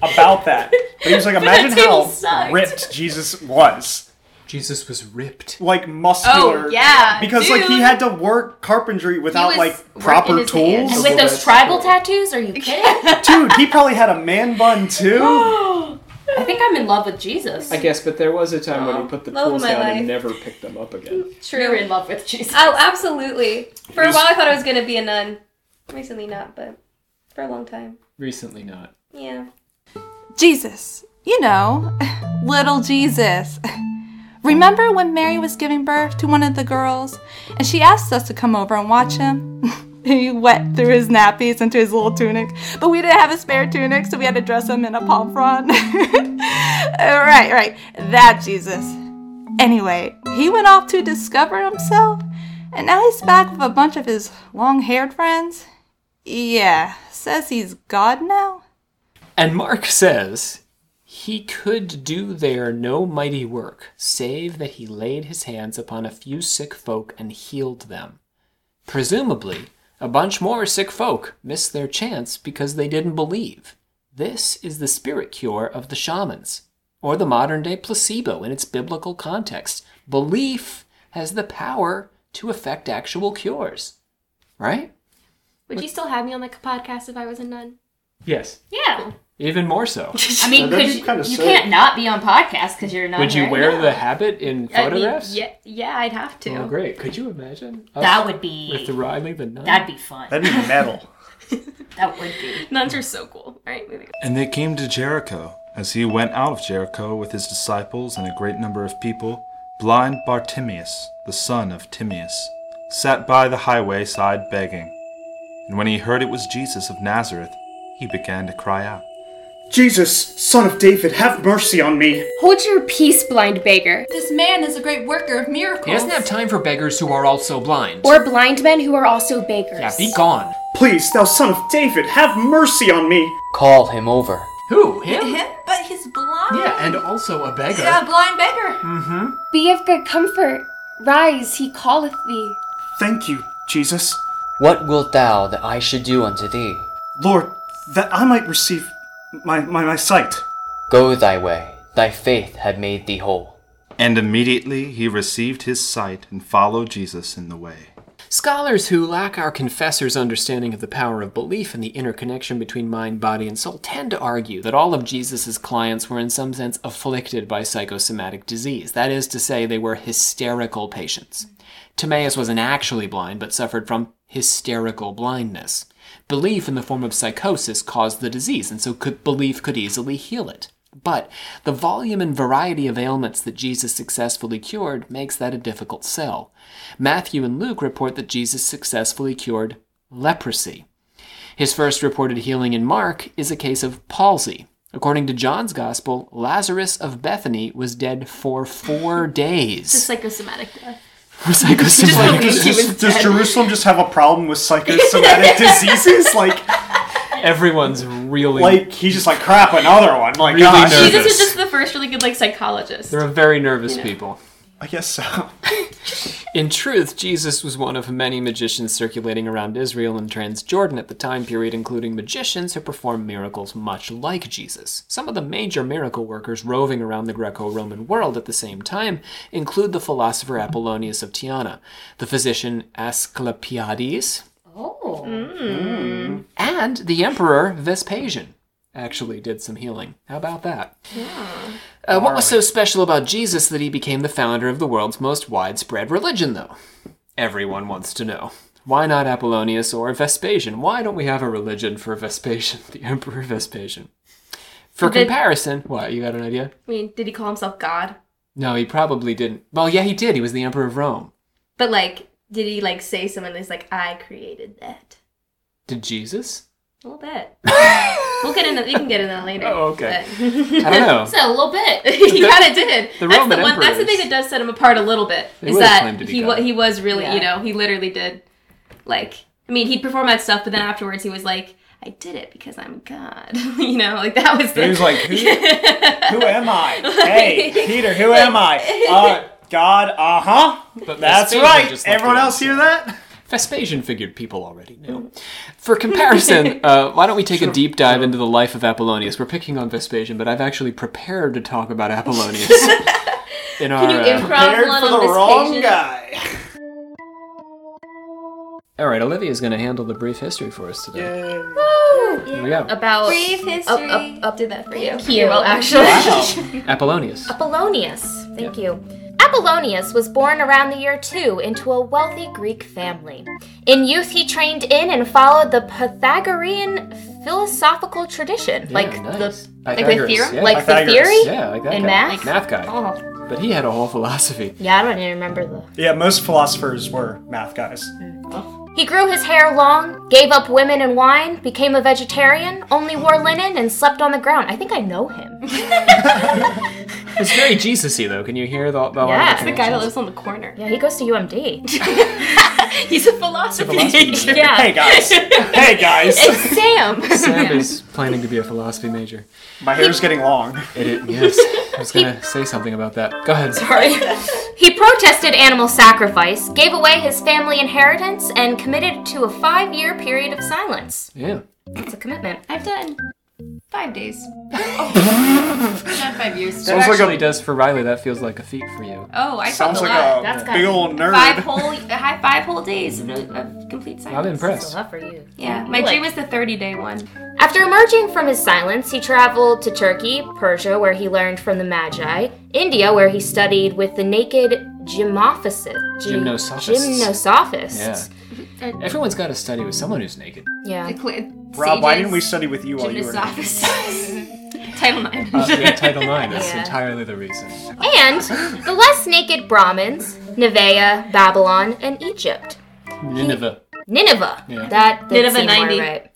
about that. But he was like, imagine how sucked. ripped Jesus was. Jesus was ripped. Like muscular. Oh, yeah, Because like he had to work carpentry without like proper tools. And with those tribal cool. tattoos? Are you kidding? Dude, he probably had a man bun too. I think I'm in love with Jesus. I guess, but there was a time when he put the tools down life. and never picked them up again. You're True. in love with Jesus. Oh, absolutely. For a while, I thought I was gonna be a nun. Recently, not, but for a long time. Recently, not. Yeah. Jesus. You know, little Jesus. Remember when Mary was giving birth to one of the girls and she asked us to come over and watch him? he wet through his nappies into his little tunic, but we didn't have a spare tunic, so we had to dress him in a palm frond. right, right. That Jesus. Anyway, he went off to discover himself, and now he's back with a bunch of his long haired friends. Yeah, says he's God now? And Mark says, He could do there no mighty work, save that he laid his hands upon a few sick folk and healed them. Presumably, a bunch more sick folk missed their chance because they didn't believe. This is the spirit cure of the shamans, or the modern day placebo in its biblical context. Belief has the power to effect actual cures. Right? Would you still have me on the podcast if I was a nun? Yes. yeah. Even more so. I mean, that'd could be you, kinda you sick. can't not be on podcast because you're not. Would you wear No. the habit in uh, I mean, photographs? yeah, yeah, I'd have to. Oh, great. Could you imagine? us That would be. With Riley the nun? That'd be fun. That'd be metal. That would be. Nuns are so cool. All right, moving on. And they came to Jericho. As he went out of Jericho with his disciples and a great number of people, blind Bartimaeus, the son of Timaeus, sat by the highway side begging. And when he heard it was Jesus of Nazareth, he began to cry out. Jesus, son of David, have mercy on me. Hold your peace, blind beggar. This man is a great worker of miracles. He doesn't have time for beggars who are also blind. Or blind men who are also beggars. yeah, be gone. Please, thou son of David, have mercy on me. Call him over. Who? Him? Him? But he's blind. Yeah, and also a beggar. A blind beggar. Mm-hmm. Be of good comfort. Rise, he calleth thee. Thank you, Jesus. What wilt thou that I should do unto thee? Lord, that I might receive my, my, my sight. Go thy way, thy faith had made thee whole. And immediately he received his sight and followed Jesus in the way. Scholars who lack our confessor's understanding of the power of belief and the interconnection between mind, body, and soul tend to argue that all of Jesus' clients were in some sense afflicted by psychosomatic disease. That is to say, they were hysterical patients. Timaeus wasn't actually blind, but suffered from hysterical blindness. Belief in the form of psychosis caused the disease, and so could, belief could easily heal it. But the volume and variety of ailments that Jesus successfully cured makes that a difficult sell. Matthew and Luke report that Jesus successfully cured leprosy. His first reported healing in Mark is a case of palsy. According to John's Gospel, Lazarus of Bethany was dead for four days. The psychosomatic death. Psychosomatic Does, does- does Jerusalem just have a problem with psychosomatic diseases? Like, Everyone's really. like he's just like crap. Another one. Like, Really gosh. nervous. Jesus was just the first really good like psychologist. They're a very nervous people. I guess so. In truth, Jesus was one of many magicians circulating around Israel and Transjordan at the time period, including magicians who performed miracles much like Jesus. Some of the major miracle workers roving around the Greco Roman world at the same time include the philosopher Apollonius of Tyana, the physician Asclepiades, Oh. Mm, and the emperor Vespasian. Actually, did some healing. How about that? Uh, what was so special about Jesus that he became the founder of the world's most widespread religion, though? Everyone wants to know. Why not Apollonius or Vespasian? Why don't we have a religion for Vespasian, the Emperor Vespasian? For Did- comparison, what, you got an idea? I mean, did he call himself God? No, he probably didn't. Well, yeah, he did. He was the Emperor of Rome. But like, did he like say something that's like, I created that? Did Jesus? A little bit. we'll get in into. You can get in that later. Oh, okay. but- I don't know. So a little bit. he kind of did. the that's Roman the one. That's the thing that does set him apart a little bit. They is that claimed to be he wa- God. he was really, Yeah. you know, he literally did, like, I mean, he'd perform that stuff, but then afterwards he was like, I did it because I'm God. you know, like that was. The, He was like, who, who am I? Hey, Peter, who am I? Uh, God. Uh huh. That's right. Everyone else hear that? Vespasian figured people already knew. For comparison, uh, why don't we take a deep dive into the life of Apollonius? We're picking on Vespasian, but I've actually prepared to talk about Apollonius. In our, you uh, improv Prepared one for on the wrong guy. all right, Olivia's going to handle the brief history for us today. Woo! Here we go. About Brief history. Up, up, up. Did that for you. Thank you. Well, actually. Apollonius. Apollonius. Thank you. Apollonius was born around the year 2 into a wealthy Greek family. In youth, he trained in and followed the Pythagorean philosophical tradition, Yeah, like nice. the like the Pythagoras, theorem? Yeah. like the theory yeah, like that in guy. math. Math guy. Oh, But he had a whole philosophy. yeah, I don't even remember the. Yeah, most philosophers were math guys. Mm. Oh. He grew his hair long, gave up women and wine, became a vegetarian, only wore linen, and slept on the ground. I think I know him. It's very Jesus-y, though. Can you hear the, the Yeah. the The guy that lives on the corner. Yeah, he goes to UMD. He's a philosophy philosophy major. yeah. Hey guys. hey guys. It's Sam. Sam is planning to be a philosophy major. My hair's getting long. It, it, yes, I was going to say something about that. Go ahead. Sorry. he protested animal sacrifice, gave away his family inheritance, and committed to a five year period of silence. Yeah. It's a commitment. I've done five days. Oh. Not five years. That Sounds like actually a- does for Riley. That feels like a feat for you. Oh, I Sounds felt like a lot. a That's big got- old nerd. five whole, I five whole days of, of complete silence. I'm impressed. Still up for you. Yeah, my Like- dream was the 30 day one. After emerging from his silence, he traveled to Turkey, Persia, where he learned from the Magi, India, where he studied with the naked gymophysists. Gymnosophists. Gymnosophists. Yeah. Everyone's got to study with someone who's naked. Yeah. Rob, why didn't we study with you while you were? Title nine. Uh, yeah, Title IX. That's Yeah. entirely the reason. And the less naked Brahmins, Nevaeh, Babylon, and Egypt. Nineveh. Nineveh. Yeah. That, that Nineveh seemed more 90. right.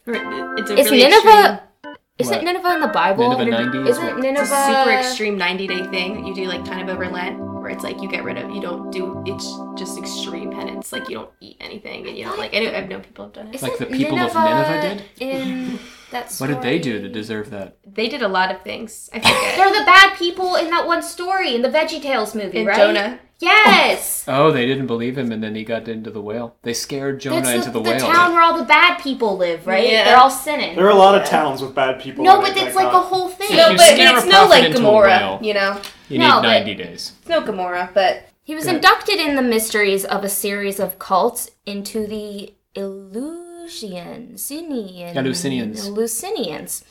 It's a Is really Nineveh? extreme, Isn't What? Nineveh in the Bible? Nineveh 90s? Isn't What? Nineveh it's a super extreme 90 day thing that you do like kind of over Lent, where it's like you get rid of, you don't do, it's just extreme penance. Like you don't eat anything and you don't like, I know, I've known people have done it it. Isn't Like the people of Nineveh In that What did they do to deserve that? They did a lot of things. I forget. They're the bad people in that one story in the Veggie Tales movie, In right? Jonah. Yes. Oh. oh, they didn't believe him, and then he got into the whale. They scared Jonah That's into the, the, the whale. town where all the bad people live, right? Yeah. They're all sinning. There are a lot of towns with bad people. no, in it but it's that like a got- whole thing. No, you but it's no like into a Gomorrah, whale. you know? You No, need but- 90 days. It's no Gomorrah, but He was inducted in the mysteries of a series of cults into the Eleusinians. Eleusinians. Eleusinians.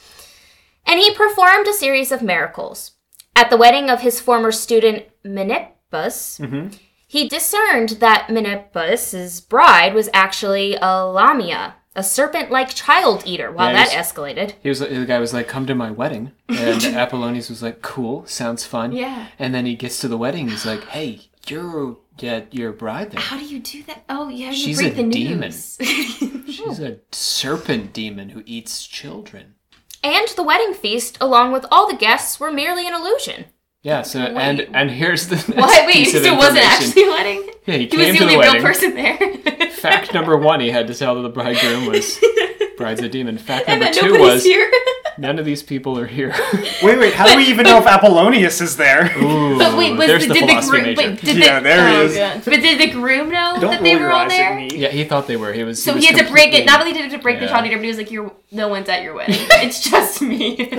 And he performed a series of miracles. At the wedding of his former student Menippus, mm-hmm. he discerned that Menippus's bride was actually a Lamia, a serpent-like child eater. Wow, Yeah, that escalated. He was the guy was like, "Come to my wedding," and Apollonius was like, "Cool, sounds fun." Yeah. And then he gets to the wedding. He's like, "Hey, you're get your bride there. how do you do that? Oh, yeah, you She's a demon. She's a serpent demon who eats children." And the wedding feast, along with all the guests, were merely an illusion. Yeah. So and and here's the Why? Wait, piece of so it wasn't actually a wedding? Yeah, he He was came the to only the real person there. Fact number one, he had to tell the bridegroom was bride's a demon. Fact number two was here. None of these people are here. Wait, wait. How do we even know if Apollonius is there? Ooh, But wait, was there's the, the did the philosophy groom? major. Wait, did Yeah, the, there he oh, is. God. But did the groom know Don't that they roll were your all eyes there? at me. Yeah, he thought they were. He was. So he, he, was had to break it. completely- Not only did he have to break the Yeah. child eater, but he was like, "You're no one's at your wedding. it's just me."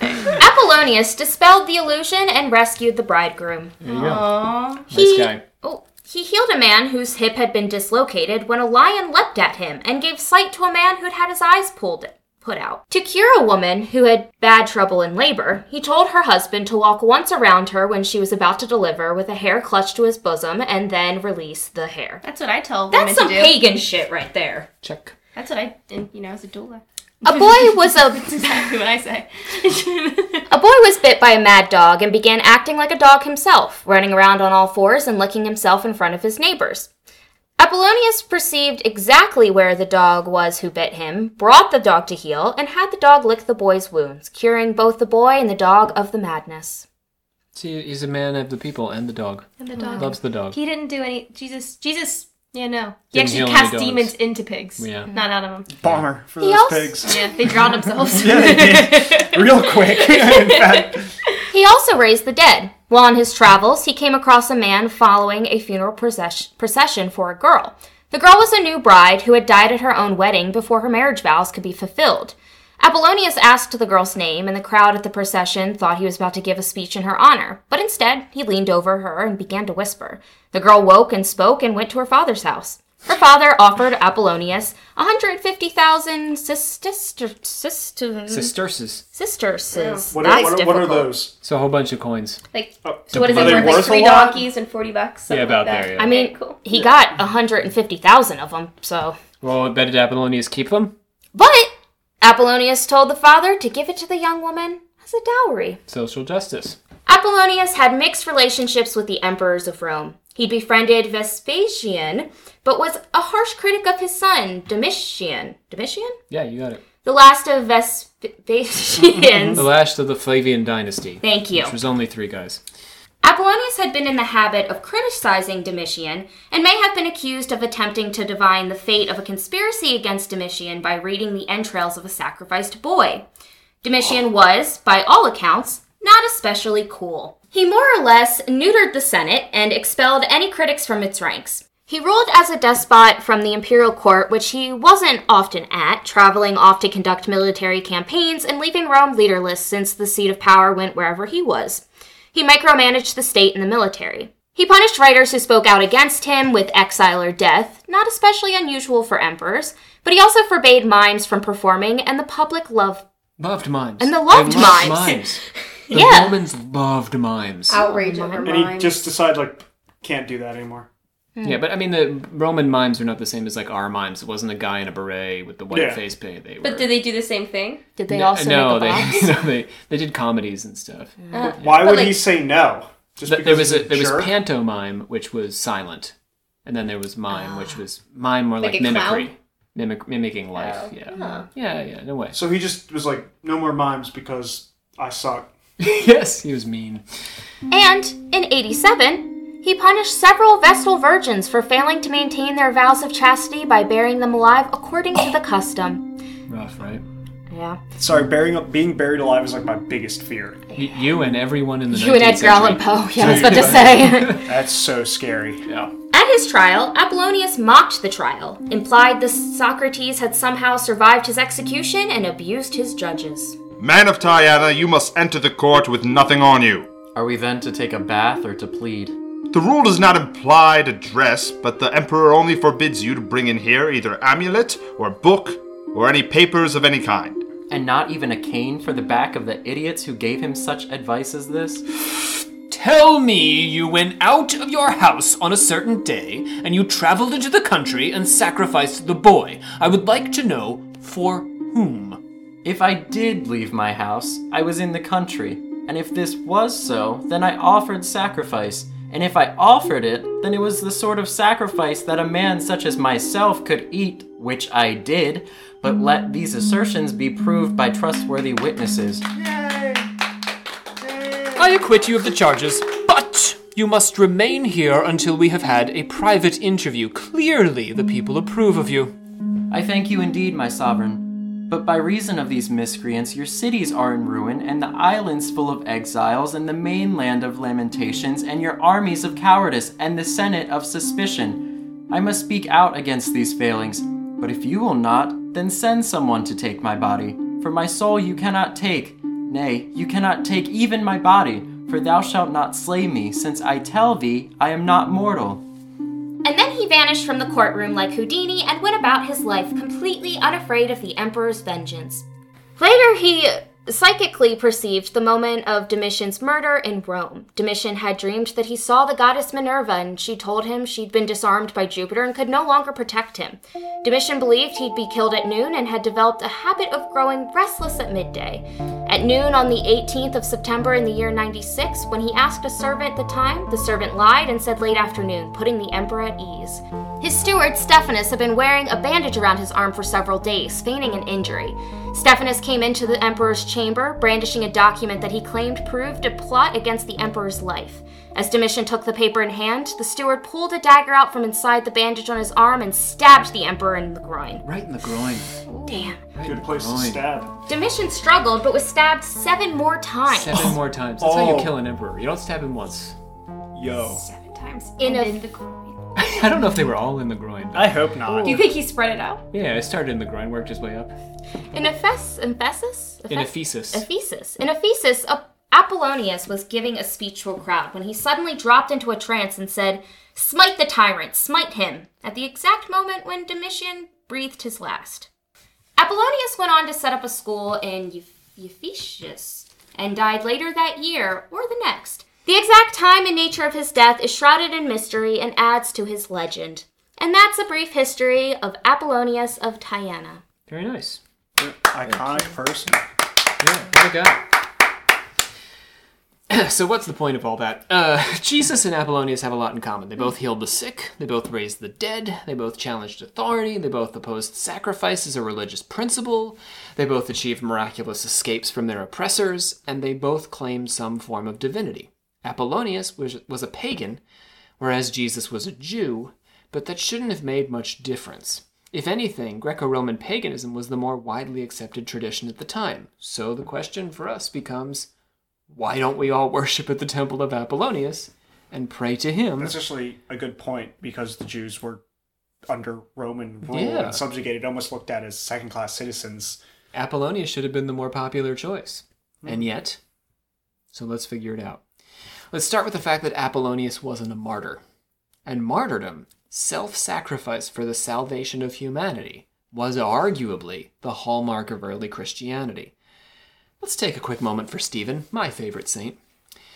Apollonius dispelled the illusion and rescued the bridegroom. There you go. Aww. Nice guy. Oh, he healed a man whose hip had been dislocated when a lion leapt at him and gave sight to a man who had had his eyes pulled put out. To cure a woman who had bad trouble in labor, he told her husband to walk once around her when she was about to deliver with a hair clutched to his bosom and then release the hair. That's what I tell women That's some to do. pagan shit right there. Check. That's what I, and, you know, as a doula. A boy was a That's exactly what I say. A boy was bit by a mad dog and began acting like a dog himself, running around on all fours and licking himself in front of his neighbors. Apollonius perceived exactly where the dog was who bit him, brought the dog to heel, and had the dog lick the boy's wounds, curing both the boy and the dog of the madness. See, he's a man of the people and the dog. and the dog. Loves the dog. He didn't do any. Jesus. Jesus. Yeah, no. He Didn't actually heal any cast dogs. demons into pigs. Yeah. Not out of them. Bomber for He those also- pigs. Yeah, they drowned themselves. Yeah, they did. Real quick. In fact, He also raised the dead. While on his travels, he came across a man following a funeral process- procession for a girl. The girl was a new bride who had died at her own wedding before her marriage vows could be fulfilled. Apollonius asked the girl's name, and the crowd at the procession thought he was about to give a speech in her honor. But instead, he leaned over her and began to whisper. The girl woke and spoke and went to her father's house. Her father offered Apollonius 150,000 sisters. Sisters. Sesterces. Sisters. what, That's are, what, are- what difficult. are those? So a whole bunch of coins. Like, Oh, so what is are it they worth? Like worth a three lot? donkeys and 40 bucks? Something Yeah, about like that. there, yeah. I mean, Okay, cool. he got 150,000 of them, so. Well, but did Apollonius keep them? But Apollonius told the father to give it to the young woman as a dowry. Social justice. Apollonius had mixed relationships with the emperors of Rome. He befriended Vespasian, but was a harsh critic of his son, Domitian. Domitian? Yeah, you got it. The last of Vespasian's. The last of the Flavian dynasty. Thank you. Which was only three guys. Apollonius had been in the habit of criticizing Domitian and may have been accused of attempting to divine the fate of a conspiracy against Domitian by reading the entrails of a sacrificed boy. Domitian oh. was, by all accounts, not especially cool. He more or less neutered the Senate and expelled any critics from its ranks. He ruled as a despot from the imperial court, which he wasn't often at, traveling off to conduct military campaigns and leaving Rome leaderless since the seat of power went wherever he was. He micromanaged the state and the military. He punished writers who spoke out against him with exile or death, not especially unusual for emperors, but he also forbade mimes from performing, and the public loved. Loved mimes. And the loved loved mimes. The Yeah. Romans loved mimes. Outrage over And he mine. just decided, like, can't do that anymore. Hmm. Yeah, but I mean, the Roman mimes are not the same as like our mimes. It wasn't a guy in a beret with the white Yeah. face paint. They were. But did they do the same thing? Did they no, also no, make a they, box? no, they they did comedies and stuff. Why would like- he say no? Just Th- because there was he's a there was pantomime, which was silent, and then there was mime, which ah. was mime more like, Like a clown? mimicry. Mimic, mimicking life. Oh, yeah. huh. yeah, yeah, no way. So he just was like, no more mimes because I suck. yes, he was mean. And in 87, he punished several Vestal virgins for failing to maintain their vows of chastity by burying them alive according to the custom. Rough, right? Yeah. Sorry, burying being buried alive is like my biggest fear. Y- you and everyone in the You and Edgar Allan. Poe. Yeah, I was about to say. That's so scary. Yeah. At his trial, Apollonius mocked the trial, implied that Socrates had somehow survived his execution, and abused his judges. Man of Tyana, you must enter the court with nothing on you. Are we then to take a bath or to plead? The rule does not imply to dress, but the Emperor only forbids you to bring in here either amulet or book or any papers of any kind. And not even a cane for the back of the idiots who gave him such advice as this? Tell me you went out of your house on a certain day and you traveled into the country and sacrificed the boy. I would like to know for whom. If I did leave my house, I was in the country. And if this was so, then I offered sacrifice. And if I offered it, then it was the sort of sacrifice that a man such as myself could eat, which I did. But let these assertions be proved by trustworthy witnesses. I acquit you of the charges, but you must remain here until we have had a private interview. Clearly, the people approve of you. I thank you indeed, my sovereign. But by reason of these miscreants, your cities are in ruin, and the islands full of exiles, and the mainland of lamentations, and your armies of cowardice, and the senate of suspicion. I must speak out against these failings. But if you will not, then send someone to take my body. For my soul you cannot take. Nay, you cannot take even my body, for thou shalt not slay me, since I tell thee I am not mortal. And then he vanished from the courtroom like Houdini and went about his life completely unafraid of the Emperor's vengeance. Later, he psychically perceived the moment of Domitian's murder in Rome. Domitian had dreamed that he saw the goddess Minerva, and she told him she'd been disarmed by Jupiter and could no longer protect him. Domitian believed he'd be killed at noon and had developed a habit of growing restless at midday. At noon on the 18th of September in the year 96, when he asked a servant the time, the servant lied and said late afternoon, putting the emperor at ease. His steward, Stephanus, had been wearing a bandage around his arm for several days, feigning an injury. Stephanus came into the emperor's chamber, brandishing a document that he claimed proved a plot against the emperor's life. As Domitian took the paper in hand, the steward pulled a dagger out from inside the bandage on his arm and stabbed the emperor in the groin. Right in the groin. Damn. Good place to stab. Domitian struggled, but was stabbed seven more times. Seven more times. That's how you Oh. kill an emperor. You don't stab him once. Yo. Seven times In and a- in the groin. I don't know if they were all in the groin. I hope not. Do you think he spread it out? Yeah, it started in the groin, worked his way up. In Ephes- Ephesus? In Ephes- Ephesus. Ephesus. In Ephesus, A- Apollonius was giving a speech to a crowd when he suddenly dropped into a trance and said, Smite the tyrant, smite him, at the exact moment when Domitian breathed his last. Apollonius went on to set up a school in Eph- Ephesus and died later that year or the next. The exact time and nature of his death is shrouded in mystery and adds to his legend. And that's a brief history of Apollonius of Tyana. Very nice. Iconic person. Yeah, what a guy. so what's the point of all that? Uh, Jesus and Apollonius have a lot in common. They both healed the sick, they both raised the dead, they both challenged authority, they both opposed sacrifice as a religious principle, they both achieved miraculous escapes from their oppressors, and they both claimed some form of divinity. Apollonius was, was a pagan, whereas Jesus was a Jew, but that shouldn't have made much difference. If anything, Greco Roman paganism was the more widely accepted tradition at the time. So the question for us becomes why don't we all worship at the temple of Apollonius and pray to him? That's actually a good point because the Jews were under Roman rule Yeah. and subjugated, almost looked at as second class citizens. Apollonius should have been the more popular choice. And yet, so let's figure it out. Let's start with the fact that Apollonius wasn't a martyr. And martyrdom, self sacrifice for the salvation of humanity, was arguably the hallmark of early Christianity. Let's take a quick moment for Stephen, my favorite saint.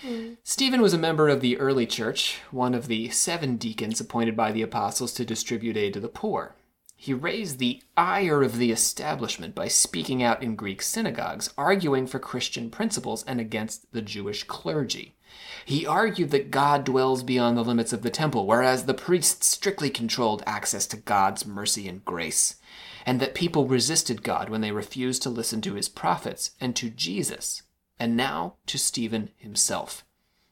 Hmm. Stephen was a member of the early church, one of the seven deacons appointed by the apostles to distribute aid to the poor. He raised the ire of the establishment by speaking out in Greek synagogues, arguing for Christian principles and against the Jewish clergy. He argued that God dwells beyond the limits of the temple, whereas the priests strictly controlled access to God's mercy and grace. and that people resisted God when they refused to listen to his prophets and to Jesus, and now to Stephen himself.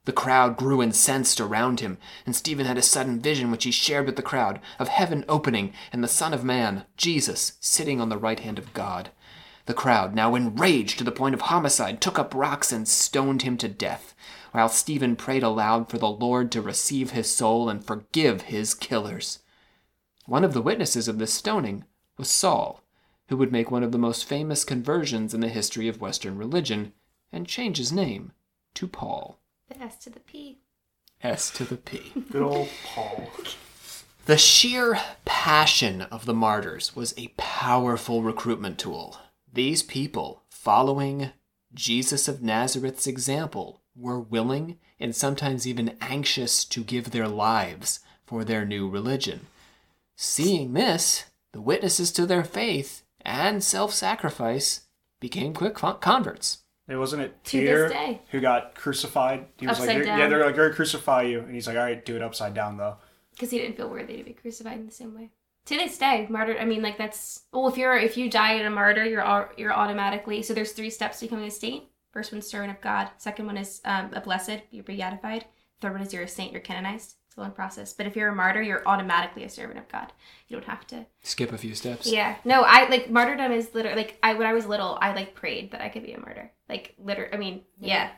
The crowd grew incensed around him, and Stephen had a sudden vision which he shared with the crowd of heaven opening and the Son of Man, Jesus, sitting on the right hand of God. The crowd, now enraged to the point of homicide, took up rocks and stoned him to death, while Stephen prayed aloud for the Lord to receive his soul and forgive his killers. One of the witnesses of this stoning was Saul, who would make one of the most famous conversions in the history of Western religion and change his name to Paul. The S to the P. S to the P. Good old Paul. The sheer passion of the martyrs was a powerful recruitment tool. These people, following Jesus of Nazareth's example, were willing and sometimes even anxious to give their lives for their new religion. Seeing this, the witnesses to their faith and self sacrifice became quick converts. It wasn't it To this Peter day. who got crucified. He was Upside like, down. yeah, they're like, "We're gonna crucify you," and he's like, "All right, do it upside down though." Because he didn't feel worthy to be crucified in the same way. To this day, martyr. I mean, like that's well. If you're if you die in a martyr, you're au- you're automatically. So there's three steps to becoming a saint. First one's servant of God. Second one is um, a blessed. You're beatified. Third one is you're a saint. You're canonized. It's a long process. But if you're a martyr, you're automatically a servant of God. You don't have to. Skip a few steps. Yeah. No, I like martyrdom is literally like I when I was little, I like prayed that I could be a martyr. Like liter. I mean, yeah.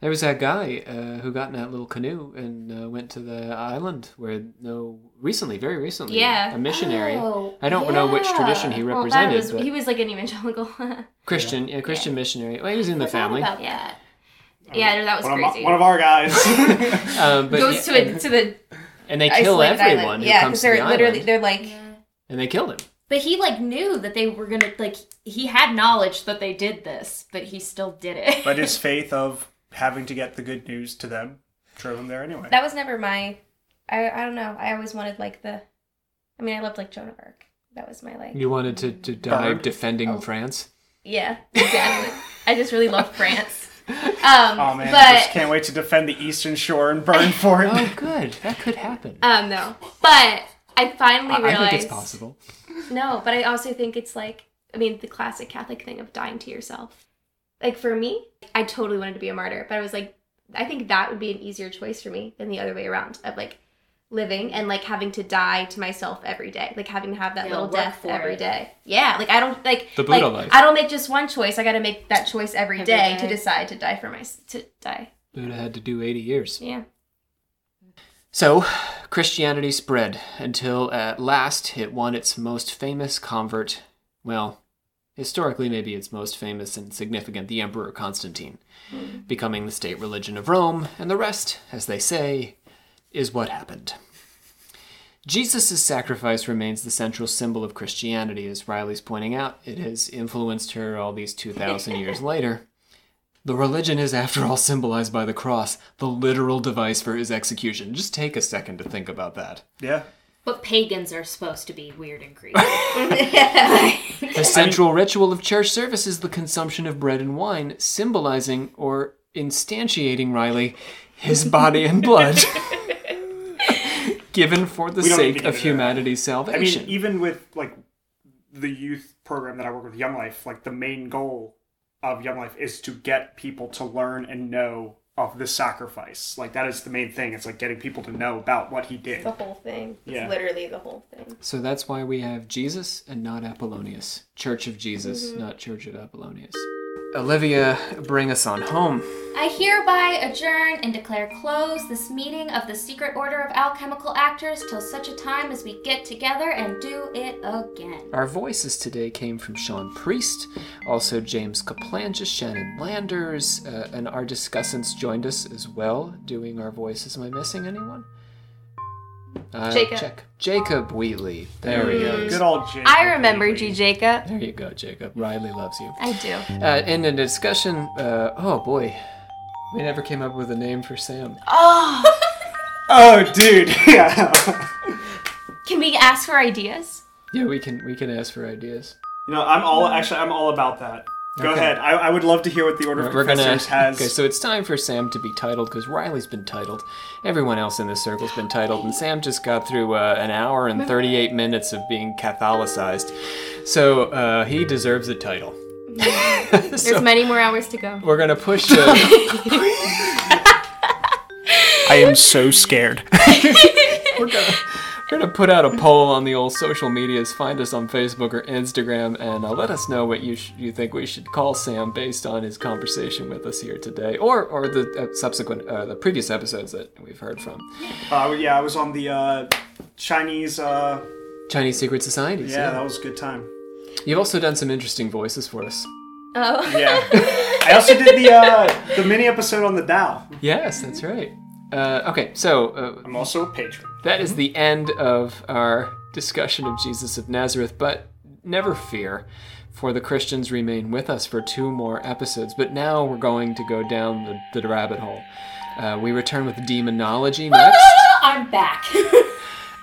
There was that guy uh, who got in that little canoe and uh, went to the island where no recently, very recently, Yeah. a missionary. Oh, I don't know which tradition he Well, represented, was but he was like an evangelical. Christian, yeah, Christian missionary. Well, he was in the family. about Yeah. that. yeah, no, that was One of, my- crazy. one of our guys. Um, but Goes yeah, to a, to the and they kill isolated everyone island. Yeah, comes because they're the literally island, they're like and they killed him. But he like knew that they were gonna like he had knowledge that they did this, but he still did it. but his faith of having to get the good news to them drove him there anyway. that was never my. I I don't know. I always wanted like the. I mean, I loved like Joan of Arc. That was my like. You wanted to, to die Burned. defending Oh. France. Yeah, exactly. I just really love France. Um, oh man, but just can't wait to defend the eastern shore and burn for it. Oh, good. That could happen. um, no. But I finally I, I realized. think it's possible. No, but I also think it's like, I mean, the classic Catholic thing of dying to yourself. Like for me, I totally wanted to be a martyr, but I was like, I think that would be an easier choice for me than the other way around of like living and like having to die to myself every day, like having to have that Yeah, little death for every it. day. Yeah, like I don't like The Buddha like, life. I don't make just one choice. I got to make that choice every Every day, day. to decide to die for my to die. Buddha had to do 80 years. Yeah. So, Christianity spread until at last it won its most famous convert. Well, historically, maybe its most famous and significant, the Emperor Constantine, becoming the state religion of Rome, and the rest, as they say, is what happened. Jesus' sacrifice remains the central symbol of Christianity, as Riley's pointing out. It has influenced her all these 2,000 years later. The religion is, after all, symbolized by the cross, the literal device for his execution. Just take a second to think about that. Yeah. But pagans are supposed to be weird and creepy. The central ritual of church service is the consumption of bread and wine, symbolizing or instantiating Riley his body and blood, given for the We don't need sake of humanity's that. humanity's I mean, even with like the youth program that I work with, Young Life, like the main goal of Young Life is to get people to learn and know of the sacrifice. Like that is the main thing. It's like getting people to know about what he did. The whole thing. It's Yeah. literally the whole thing. so that's why we have Jesus and not Apollonius. Church of Jesus, Mm-hmm. not Church of Apollonius. Olivia, bring us on home. I hereby adjourn and declare closed this meeting of the Secret Order of Alchemical Actors till such a time as we get together and do it again. Our voices today came from Sean Priest, also James Kaplangis, Shannon Landers, uh, and our discussants joined us as well doing our voices. Am I missing anyone? Uh, Jacob. Check. Jacob Wheatley. There we go. Good old Jacob. I remembered Wheatley. you, Jacob. There you go, Jacob. Riley loves you. I do. Uh, in the discussion, uh, oh boy, we never came up with a name for Sam. Oh, Oh, dude. Yeah. can we ask for ideas? Yeah, we can we can ask for ideas. you know, I'm all actually. I'm all about that. Go Okay. ahead. I, I would love to hear what the Order of We're gonna. Has. Okay, so it's time for Sam to be titled because Riley's been titled. Everyone else in this circle's been titled, and Sam just got through uh, an hour and 38 minutes of being Catholicized. So uh, he deserves a title. There's many more hours to go. we're gonna push. Uh, I am so scared. we're gonna we're gonna put out a poll on the old social medias. Find us on Facebook or Instagram, and uh, let us know what you sh- you think we should call Sam based on his conversation with us here today, or or the uh, subsequent uh, the previous episodes that we've heard from Uh, yeah, I was on the uh, Chinese. Uh, Chinese Secret Societies. yeah, that was a good time. You've also done some interesting voices for us. Oh. Yeah. I also did the uh, the mini episode on the Tao. Yes, that's right. Uh, okay, so uh, I'm also a patron. that is the end of our discussion of Jesus of Nazareth, but never fear, for the Christians remain with us for two more episodes. But now we're going to go down the, the rabbit hole. Uh, we return with demonology next, I'm back.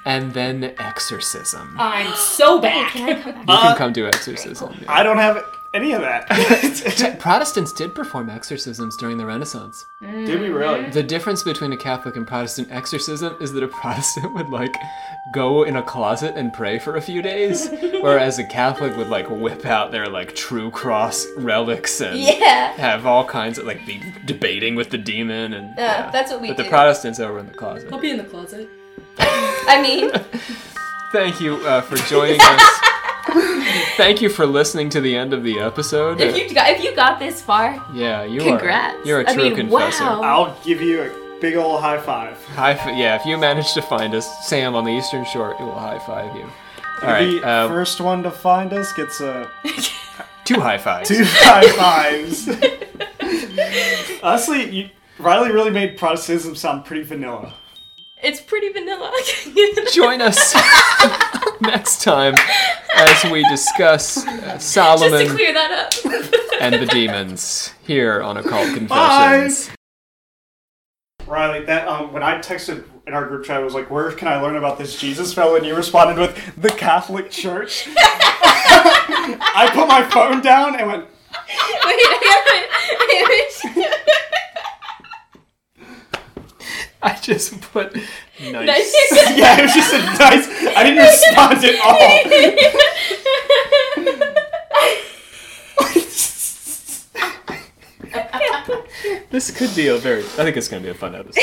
and then exorcism. I'm so back. You can come to exorcism. yeah. I don't have any of that. Protestants did perform exorcisms during the Renaissance. did we really? The difference between a Catholic and Protestant exorcism is that a Protestant would like go in a closet and pray for a few days, whereas a Catholic would like whip out their like true cross relics and Yeah. have all kinds of like be debating with the demon and Yeah, that's what we But the. Protestants over in the closet. I'll be in the closet. I mean, Thank you uh, for joining us. Thank you for listening to the end of the episode. If you got if you got this far, yeah, you Congrats. are. You're a I true mean, confessor. wow. I'll give you a big old high five. High f- yeah, if you manage to find us, Sam on the Eastern Shore, it will high five you. All right, the uh, first one to find us gets a two high fives. two high fives. Honestly, you, Riley really made Protestantism sound pretty vanilla. It's pretty vanilla. Join us next time as we discuss uh, Just to Solomon clear that up. and the demons here on Occult Confessions. Bye. Riley, that um, when I texted in our group chat, I was like, "Where can I learn about this Jesus fellow?" And you responded with the Catholic Church. I put my phone down and went, Wait, I got it. I just put nice. Nice. "Yeah, it was just a nice." I didn't respond at all. This could be a very. I think it's going to be a fun episode.